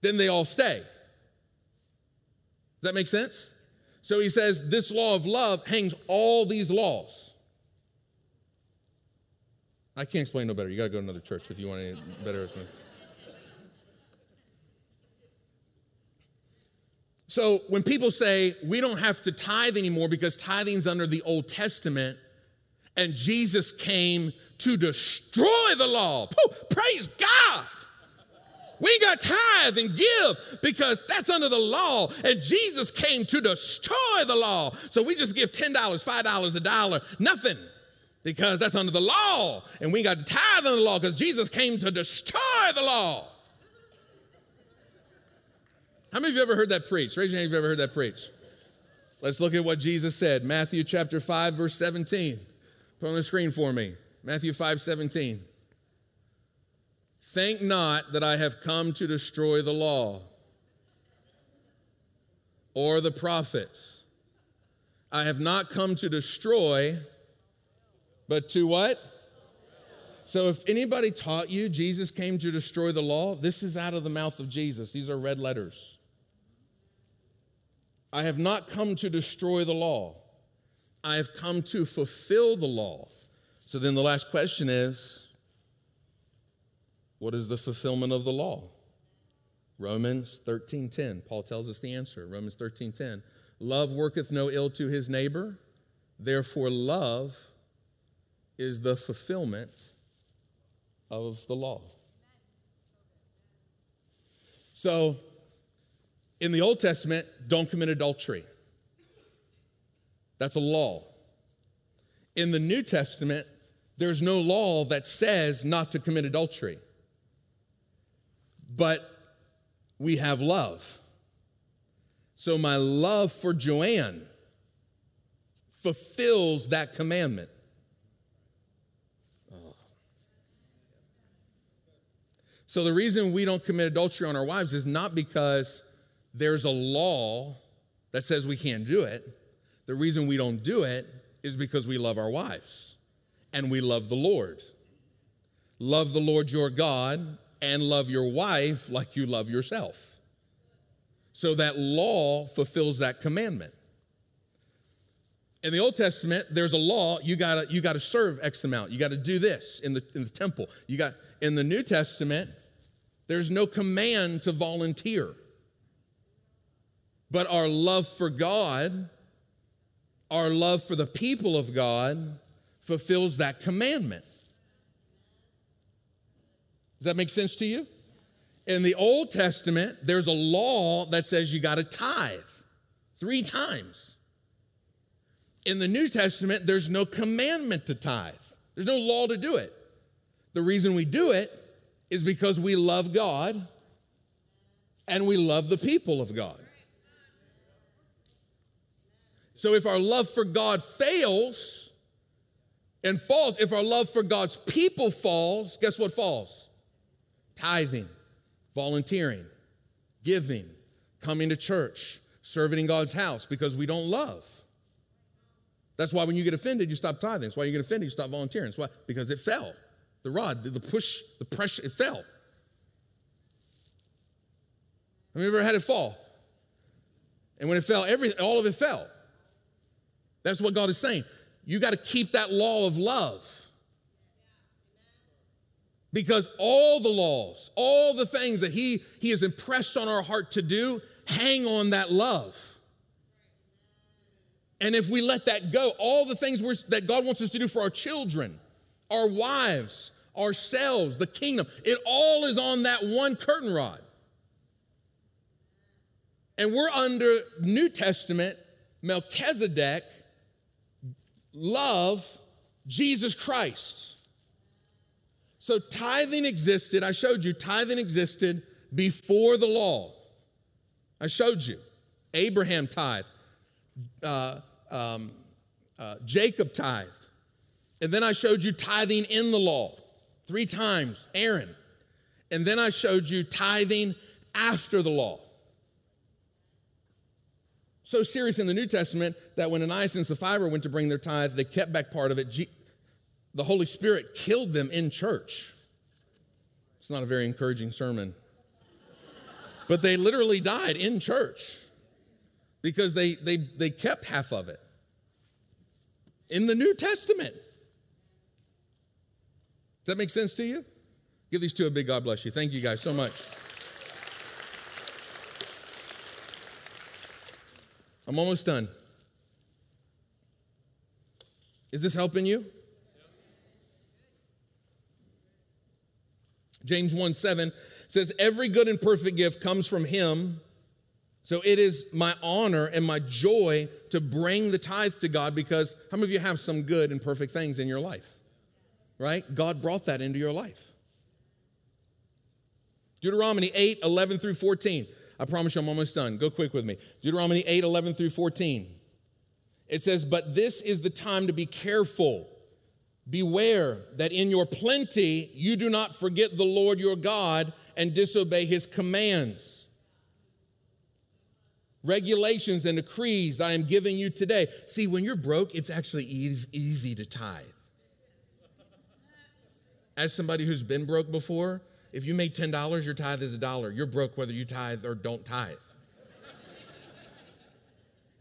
B: then they all stay. Does that make sense? So he says this law of love hangs all these laws. I can't explain no better. You got to go to another church if you want any better explanation. So when people say we don't have to tithe anymore because tithing's under the Old Testament and Jesus came to destroy the law, praise God. We got tithe and give because that's under the law. And Jesus came to destroy the law. So we just give $10, $5, a dollar, nothing because that's under the law. And we got to tithe under the law because Jesus came to destroy the law. How many of you ever heard that preached? Raise your hand if you've ever heard that preached. Let's look at what Jesus said. Matthew chapter 5, verse 17. Put on the screen for me. Matthew 5, 17. Think not that I have come to destroy the law or the prophets. I have not come to destroy, but to what? So if anybody taught you Jesus came to destroy the law, this is out of the mouth of Jesus. These are red letters. I have not come to destroy the law. I have come to fulfill the law. So then the last question is what is the fulfillment of the law? Romans 13:10. Paul tells us the answer. Romans 13:10. Love worketh no ill to his neighbor, therefore love is the fulfillment of the law. So in the Old Testament, don't commit adultery. That's a law. In the New Testament, there's no law that says not to commit adultery. But we have love. So my love for Joanne fulfills that commandment. So the reason we don't commit adultery on our wives is not because there's a law that says we can't do it. The reason we don't do it is because we love our wives and we love the Lord. Love the Lord your God and love your wife like you love yourself. So that law fulfills that commandment. In the Old Testament, there's a law, you gotta, you gotta serve X amount. You gotta do this in the, in the temple. You got in the New Testament, there's no command to volunteer. But our love for God, our love for the people of God, fulfills that commandment. Does that make sense to you? In the Old Testament, there's a law that says you got to tithe three times. In the New Testament, there's no commandment to tithe, there's no law to do it. The reason we do it is because we love God and we love the people of God. So if our love for God fails and falls, if our love for God's people falls, guess what falls? Tithing, volunteering, giving, coming to church, serving in God's house because we don't love. That's why when you get offended, you stop tithing. That's why you get offended, you stop volunteering. That's why, because it fell. The rod, the push, the pressure, it fell. Have you ever had it fall? And when it fell, every, all of it fell. That's what God is saying. You got to keep that law of love. Because all the laws, all the things that he, he has impressed on our heart to do, hang on that love. And if we let that go, all the things that God wants us to do for our children, our wives, ourselves, the kingdom, it all is on that one curtain rod. And we're under New Testament Melchizedek love Jesus Christ. So tithing existed. I showed you tithing existed before the law. I showed you. Abraham tithed. Uh, um, uh, Jacob tithed. And then I showed you tithing in the law. Three times, Aaron. And then I showed you tithing after the law. So serious in the New Testament that when Ananias and Sapphira went to bring their tithe, they kept back part of it. The Holy Spirit killed them in church. It's not a very encouraging sermon. But they literally died in church because they, they, they kept half of it. In the New Testament. Does that make sense to you? Give these two a big God bless you. Thank you guys so much. I'm almost done. Is this helping you? James 1 7 says, Every good and perfect gift comes from him. So it is my honor and my joy to bring the tithe to God because how many of you have some good and perfect things in your life? Right? God brought that into your life. Deuteronomy 8 11 through 14. I promise you I'm almost done. Go quick with me. Deuteronomy 8 11 through 14. It says, But this is the time to be careful Beware that in your plenty you do not forget the Lord your God and disobey his commands. Regulations and decrees I am giving you today. See, when you're broke, it's actually easy to tithe. As somebody who's been broke before, if you make $10, your tithe is a dollar. You're broke whether you tithe or don't tithe.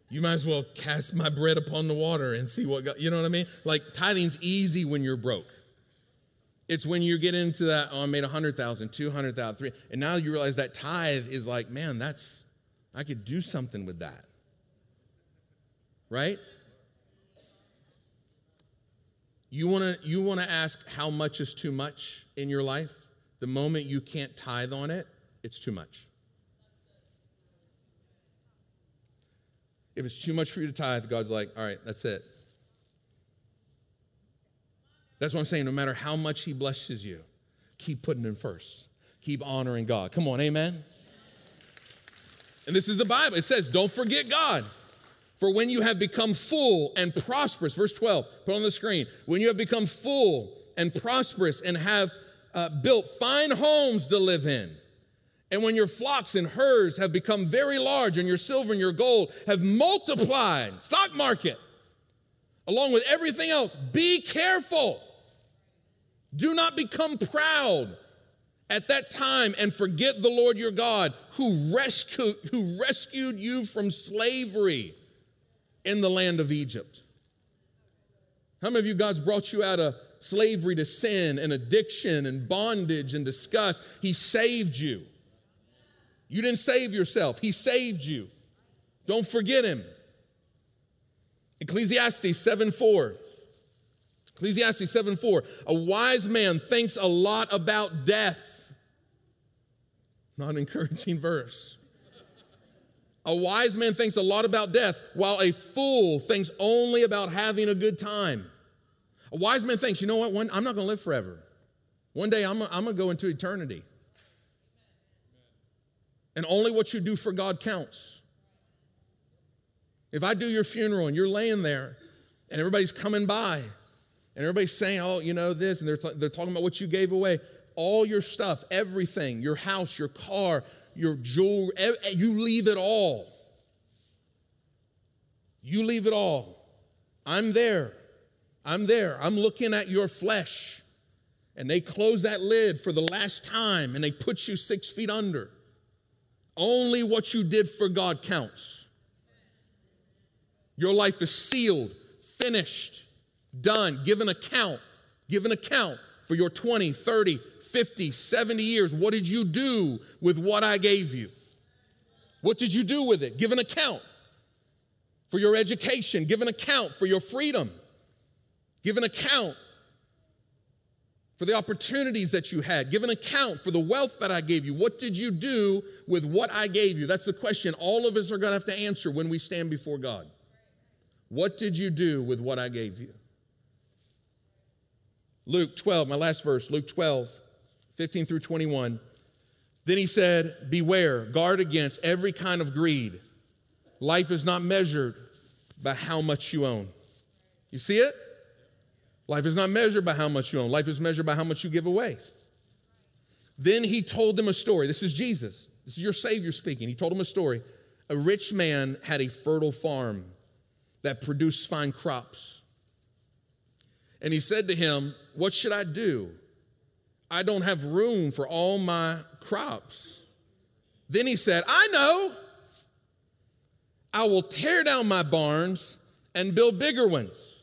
B: You might as well cast my bread upon the water and see what God, you know what I mean? Like tithing's easy when you're broke. It's when you get into that, oh, I made 100,000, 200,000, 3, and now you realize that tithe is like, man, that's, I could do something with that. Right? You wanna, you wanna ask how much is too much in your life? The moment you can't tithe on it, it's too much. If it's too much for you to tithe, God's like, all right, that's it. That's what I'm saying. No matter how much He blesses you, keep putting Him first. Keep honoring God. Come on, amen? And this is the Bible. It says, don't forget God. For when you have become full and prosperous, verse 12, put on the screen. When you have become full and prosperous and have uh, built fine homes to live in, and when your flocks and herds have become very large and your silver and your gold have multiplied, stock market, along with everything else, be careful. Do not become proud at that time and forget the Lord your God who rescued, who rescued you from slavery in the land of Egypt. How many of you, God's brought you out of slavery to sin and addiction and bondage and disgust? He saved you. You didn't save yourself, He saved you. Don't forget Him. Ecclesiastes 7 4. Ecclesiastes 7 4. A wise man thinks a lot about death. Not encouraging verse. A wise man thinks a lot about death, while a fool thinks only about having a good time. A wise man thinks, you know what, One, I'm not going to live forever. One day I'm, I'm going to go into eternity. And only what you do for God counts. If I do your funeral and you're laying there and everybody's coming by and everybody's saying, oh, you know, this, and they're, they're talking about what you gave away, all your stuff, everything, your house, your car, your jewelry, you leave it all. You leave it all. I'm there. I'm there. I'm looking at your flesh. And they close that lid for the last time and they put you six feet under. Only what you did for God counts. Your life is sealed, finished, done. Give an account. Give an account for your 20, 30, 50, 70 years. What did you do with what I gave you? What did you do with it? Give an account for your education. Give an account for your freedom. Give an account for the opportunities that you had. Give an account for the wealth that I gave you. What did you do with what I gave you? That's the question all of us are going to have to answer when we stand before God. What did you do with what I gave you? Luke 12, my last verse, Luke 12, 15 through 21. Then he said, Beware, guard against every kind of greed. Life is not measured by how much you own. You see it? Life is not measured by how much you own, life is measured by how much you give away. Then he told them a story. This is Jesus. This is your Savior speaking. He told them a story. A rich man had a fertile farm that produced fine crops. And he said to him, What should I do? I don't have room for all my crops. Then he said, I know. I will tear down my barns and build bigger ones.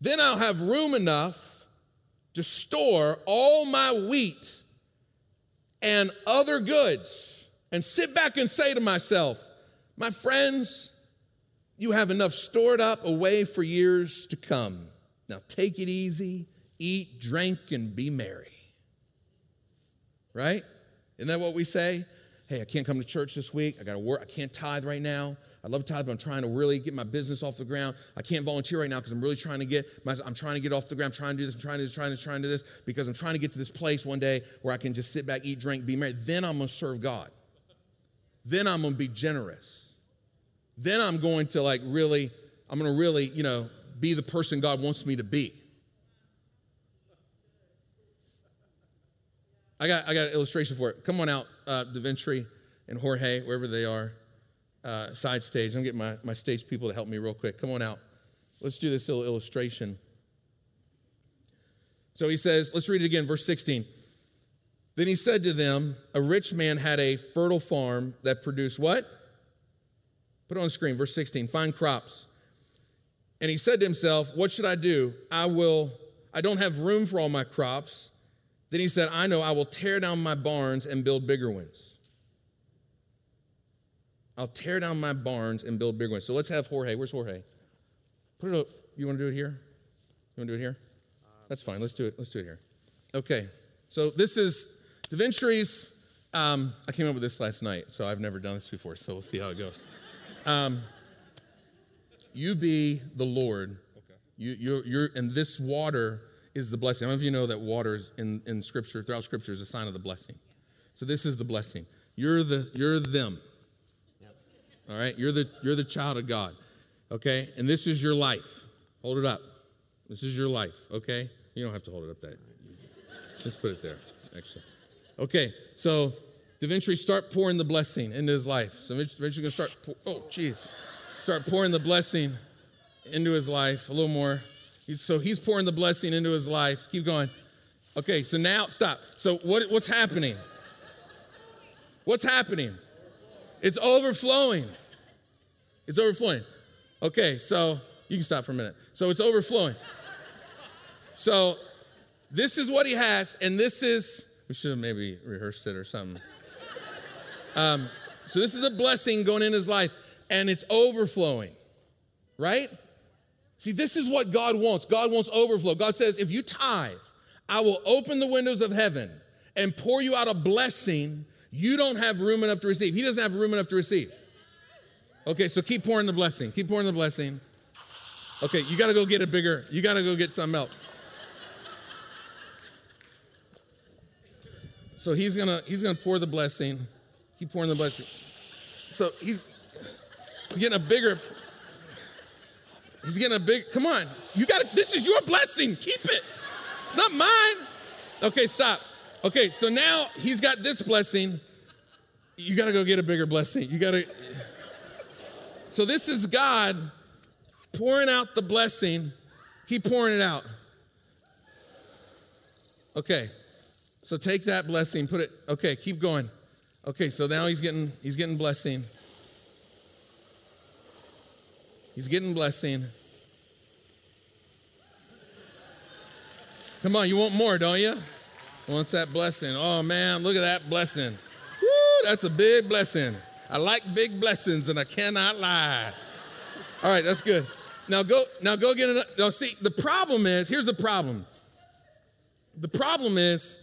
B: Then I'll have room enough to store all my wheat and other goods and sit back and say to myself, My friends, you have enough stored up away for years to come. Now take it easy, eat, drink, and be merry. Right? Isn't that what we say? Hey, I can't come to church this week. I got to work. I can't tithe right now. I love to tithe, but I'm trying to really get my business off the ground. I can't volunteer right now because I'm really trying to get my, I'm trying to get off the ground. I'm trying to do this. I'm trying to do this, trying to, trying to do this because I'm trying to get to this place one day where I can just sit back, eat, drink, be merry. Then I'm to serve God. Then I'm to be generous. Then I'm going to like really, I'm to really, you know, be the person God wants me to be. I got, I got an illustration for it. Come on out, uh, DaVinci and Jorge, wherever they are, uh, side stage. I'm getting my, my stage people to help me real quick. Come on out. Let's do this little illustration. So he says, let's read it again, verse 16. Then he said to them, A rich man had a fertile farm that produced what? Put it on the screen, verse 16, fine crops. And he said to himself, What should I do? I will, I don't have room for all my crops. Then he said, I know I will tear down my barns and build bigger ones. I'll tear down my barns and build bigger ones. So let's have Jorge. Where's Jorge? Put it up. You want to do it here? You want to do it here? That's fine. Let's do it. Let's do it here. Okay. So this is DaVinci's. Um, I came up with this last night, so I've never done this before. So we'll see how it goes. Um, you be the Lord. Okay. You, you're, you're, and this water is the blessing. How many of you know that water is in, in Scripture, throughout Scripture, is a sign of the blessing? So this is the blessing. You're the you're them. All right? You're the you're the child of God. Okay? And this is your life. Hold it up. This is your life, okay? You don't have to hold it up that. (laughs) let's put it there, actually. Okay, so DaVinci, start pouring the blessing into his life. So DaVinci's gonna start, oh, jeez. Start pouring the blessing into his life a little more. So he's pouring the blessing into his life. Keep going. Okay, so now stop. So what, what's happening? What's happening? It's overflowing. It's overflowing. Okay, so you can stop for a minute. So it's overflowing. So this is what he has, and this is, we should have maybe rehearsed it or something. Um, so this is a blessing going in his life, and it's overflowing, right? See, this is what God wants. God wants overflow. God says, if you tithe, I will open the windows of heaven and pour you out a blessing you don't have room enough to receive. He doesn't have room enough to receive. Okay, so keep pouring the blessing. Keep pouring the blessing. Okay, you got to go get a bigger, you got to go get something else. So he's going to he's going to pour the blessing. Keep pouring the blessing. So he's, he's getting a bigger He's getting a big, come on. You got this is your blessing. Keep it. It's not mine. Okay, stop. Okay, so now he's got this blessing. You got to go get a bigger blessing. You got to. So this is God pouring out the blessing. Keep pouring it out. Okay. So take that blessing, put it, okay, keep going. Okay, so now he's getting he's getting blessing. He's getting blessing. Come on, you want more, don't you? Wants that blessing. Oh man, look at that blessing. Woo, that's a big blessing. I like big blessings and I cannot lie. All right, that's good. Now go, now go get it. Now see, the problem is, here's the problem. The problem is,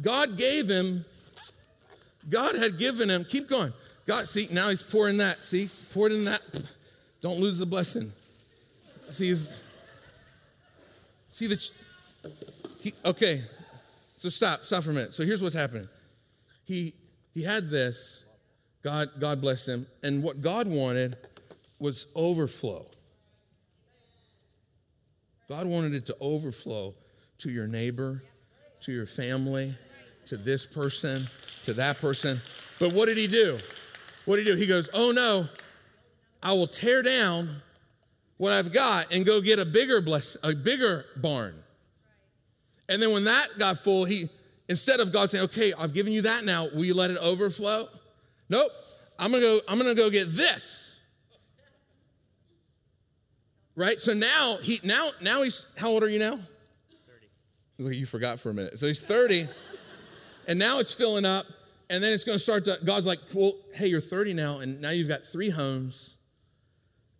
B: God gave him, God had given him, keep going. God, see, now he's pouring that. See, poured in that. Don't lose the blessing. See, he's, see the, he, okay, so stop, stop for a minute. So here's what's happening. He, he had this, God, God bless him, and what God wanted was overflow. God wanted it to overflow to your neighbor, to your family, to this person, to that person. But what did he do? What did he do? He goes, Oh no, I will tear down what I've got and go get a bigger bless, a bigger barn. And then when that got full, he instead of God saying, "Okay, I've given you that now, will you let it overflow?" Nope. I'm gonna go. I'm gonna go get this. Right. So now he now now he's how old are you now? Thirty. Look, you forgot for a minute. So he's thirty, and now it's filling up, and then it's going to start to. God's like, "Well, hey, you're 30 now, and now you've got three homes,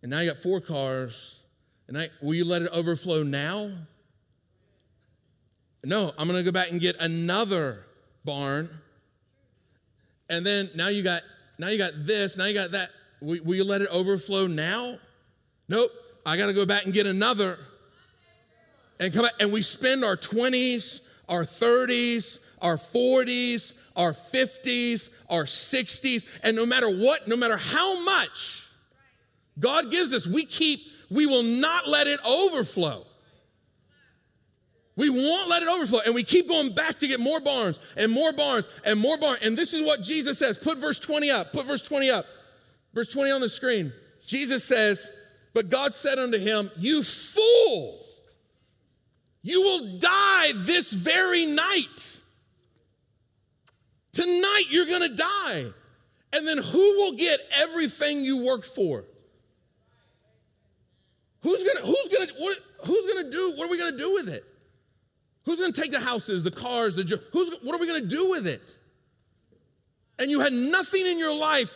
B: and now you got four cars, and I, will you let it overflow now?" No, I'm going to go back and get another barn. And then now you got now you got this, now you got that. Will, will you let it overflow now? Nope. I got to go back and get another. And come back and we spend our 20s, our 30s, our 40s, our 50s, our 60s, and no matter what, no matter how much God gives us, we keep we will not let it overflow. We won't let it overflow. And we keep going back to get more barns and more barns and more barns. And this is what Jesus says. Put verse 20 up. Put verse 20 up. Verse 20 on the screen. Jesus says, But God said unto him, You fool, you will die this very night. Tonight you're going to die. And then who will get everything you worked for? Who's going to who's going to what, who's going to do what are we going to do with it? Who's going to take the houses, the cars, the who's what are we going to do with it? And you had nothing in your life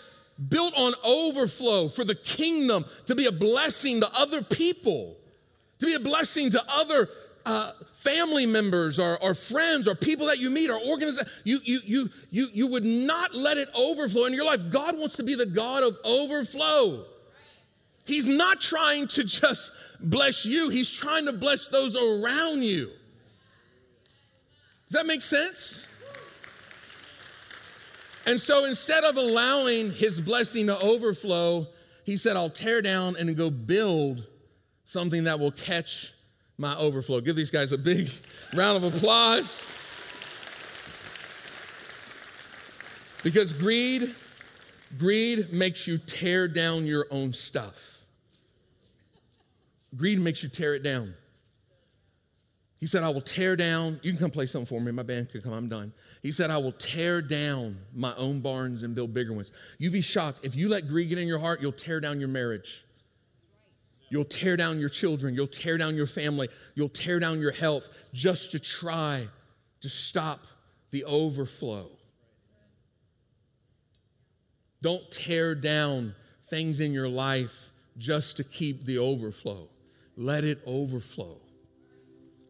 B: built on overflow for the kingdom to be a blessing to other people, to be a blessing to other uh, family members or, or, friends or people that you meet or organizations. You, you, you, you, you would not let it overflow in your life. God wants to be the God of overflow. He's not trying to just bless you, He's trying to bless those around you. Does that make sense? And so instead of allowing his blessing to overflow, he said, I'll tear down and go build something that will catch my overflow. Give these guys a big (laughs) round of applause. Because greed, greed makes you tear down your own stuff. Greed makes you tear it down. He said, I will tear down. You can come play something for me. My band can come. I'm done. He said, I will tear down my own barns and build bigger ones. You'd be shocked. If you let greed get in your heart, you'll tear down your marriage. You'll tear down your children. You'll tear down your family. You'll tear down your health just to try to stop the overflow. Don't tear down things in your life just to keep the overflow. Let it overflow.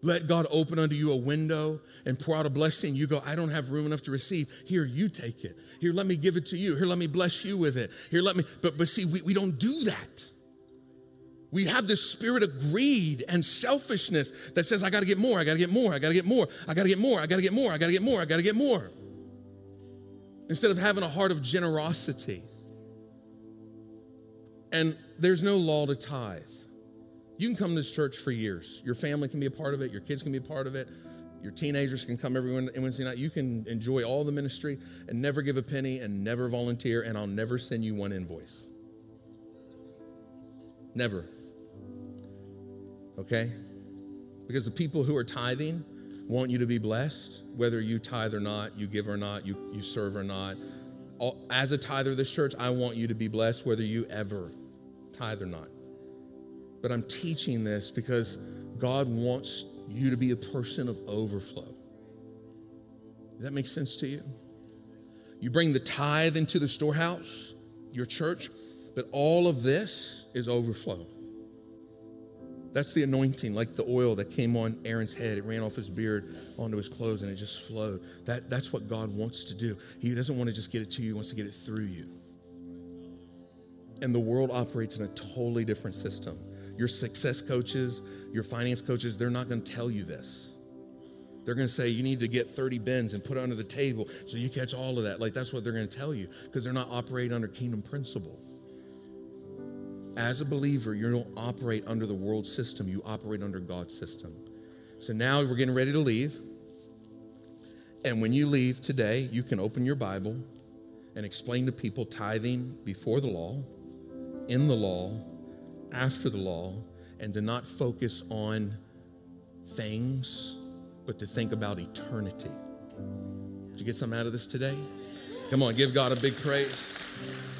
B: Let God open unto you a window and pour out a blessing. You go, I don't have room enough to receive. Here, you take it. Here, let me give it to you. Here, let me bless you with it. Here, let me. But, but see, we, we don't do that. We have this spirit of greed and selfishness that says, I got to get more, I got to get more, I got to get more, I got to get more, I got to get more, I got to get more, I got to get more. Instead of having a heart of generosity. And there's no law to tithe. You can come to this church for years. Your family can be a part of it, your kids can be a part of it, your teenagers can come every Wednesday night. You can enjoy all the ministry and never give a penny and never volunteer, and I'll never send you one invoice. Never. Okay? Because the people who are tithing want you to be blessed, whether you tithe or not, you give or not, you, you serve or not. As a tither of this church, I want you to be blessed, whether you ever tithe or not. But I'm teaching this because God wants you to be a person of overflow. Does that make sense to you? You bring the tithe into the storehouse, your church, but all of this is overflow. That's the anointing, like the oil that came on Aaron's head. It ran off his beard onto his clothes and it just flowed. That, that's what God wants to do. He doesn't want to just get it to you, he wants to get it through you. And the world operates in a totally different system. Your success coaches, your finance coaches, they're not going to tell you this. They're going to say you need to get 30 bins and put it under the table so you catch all of that. Like that's what they're going to tell you because they're not operating under kingdom principle. As a believer, you don't operate under the world system, you operate under God's system. So now we're getting ready to leave. And when you leave today, you can open your Bible and explain to people tithing before the law, in the law, after the law, and to not focus on things, but to think about eternity. Did you get something out of this today? Come on, give God a big praise.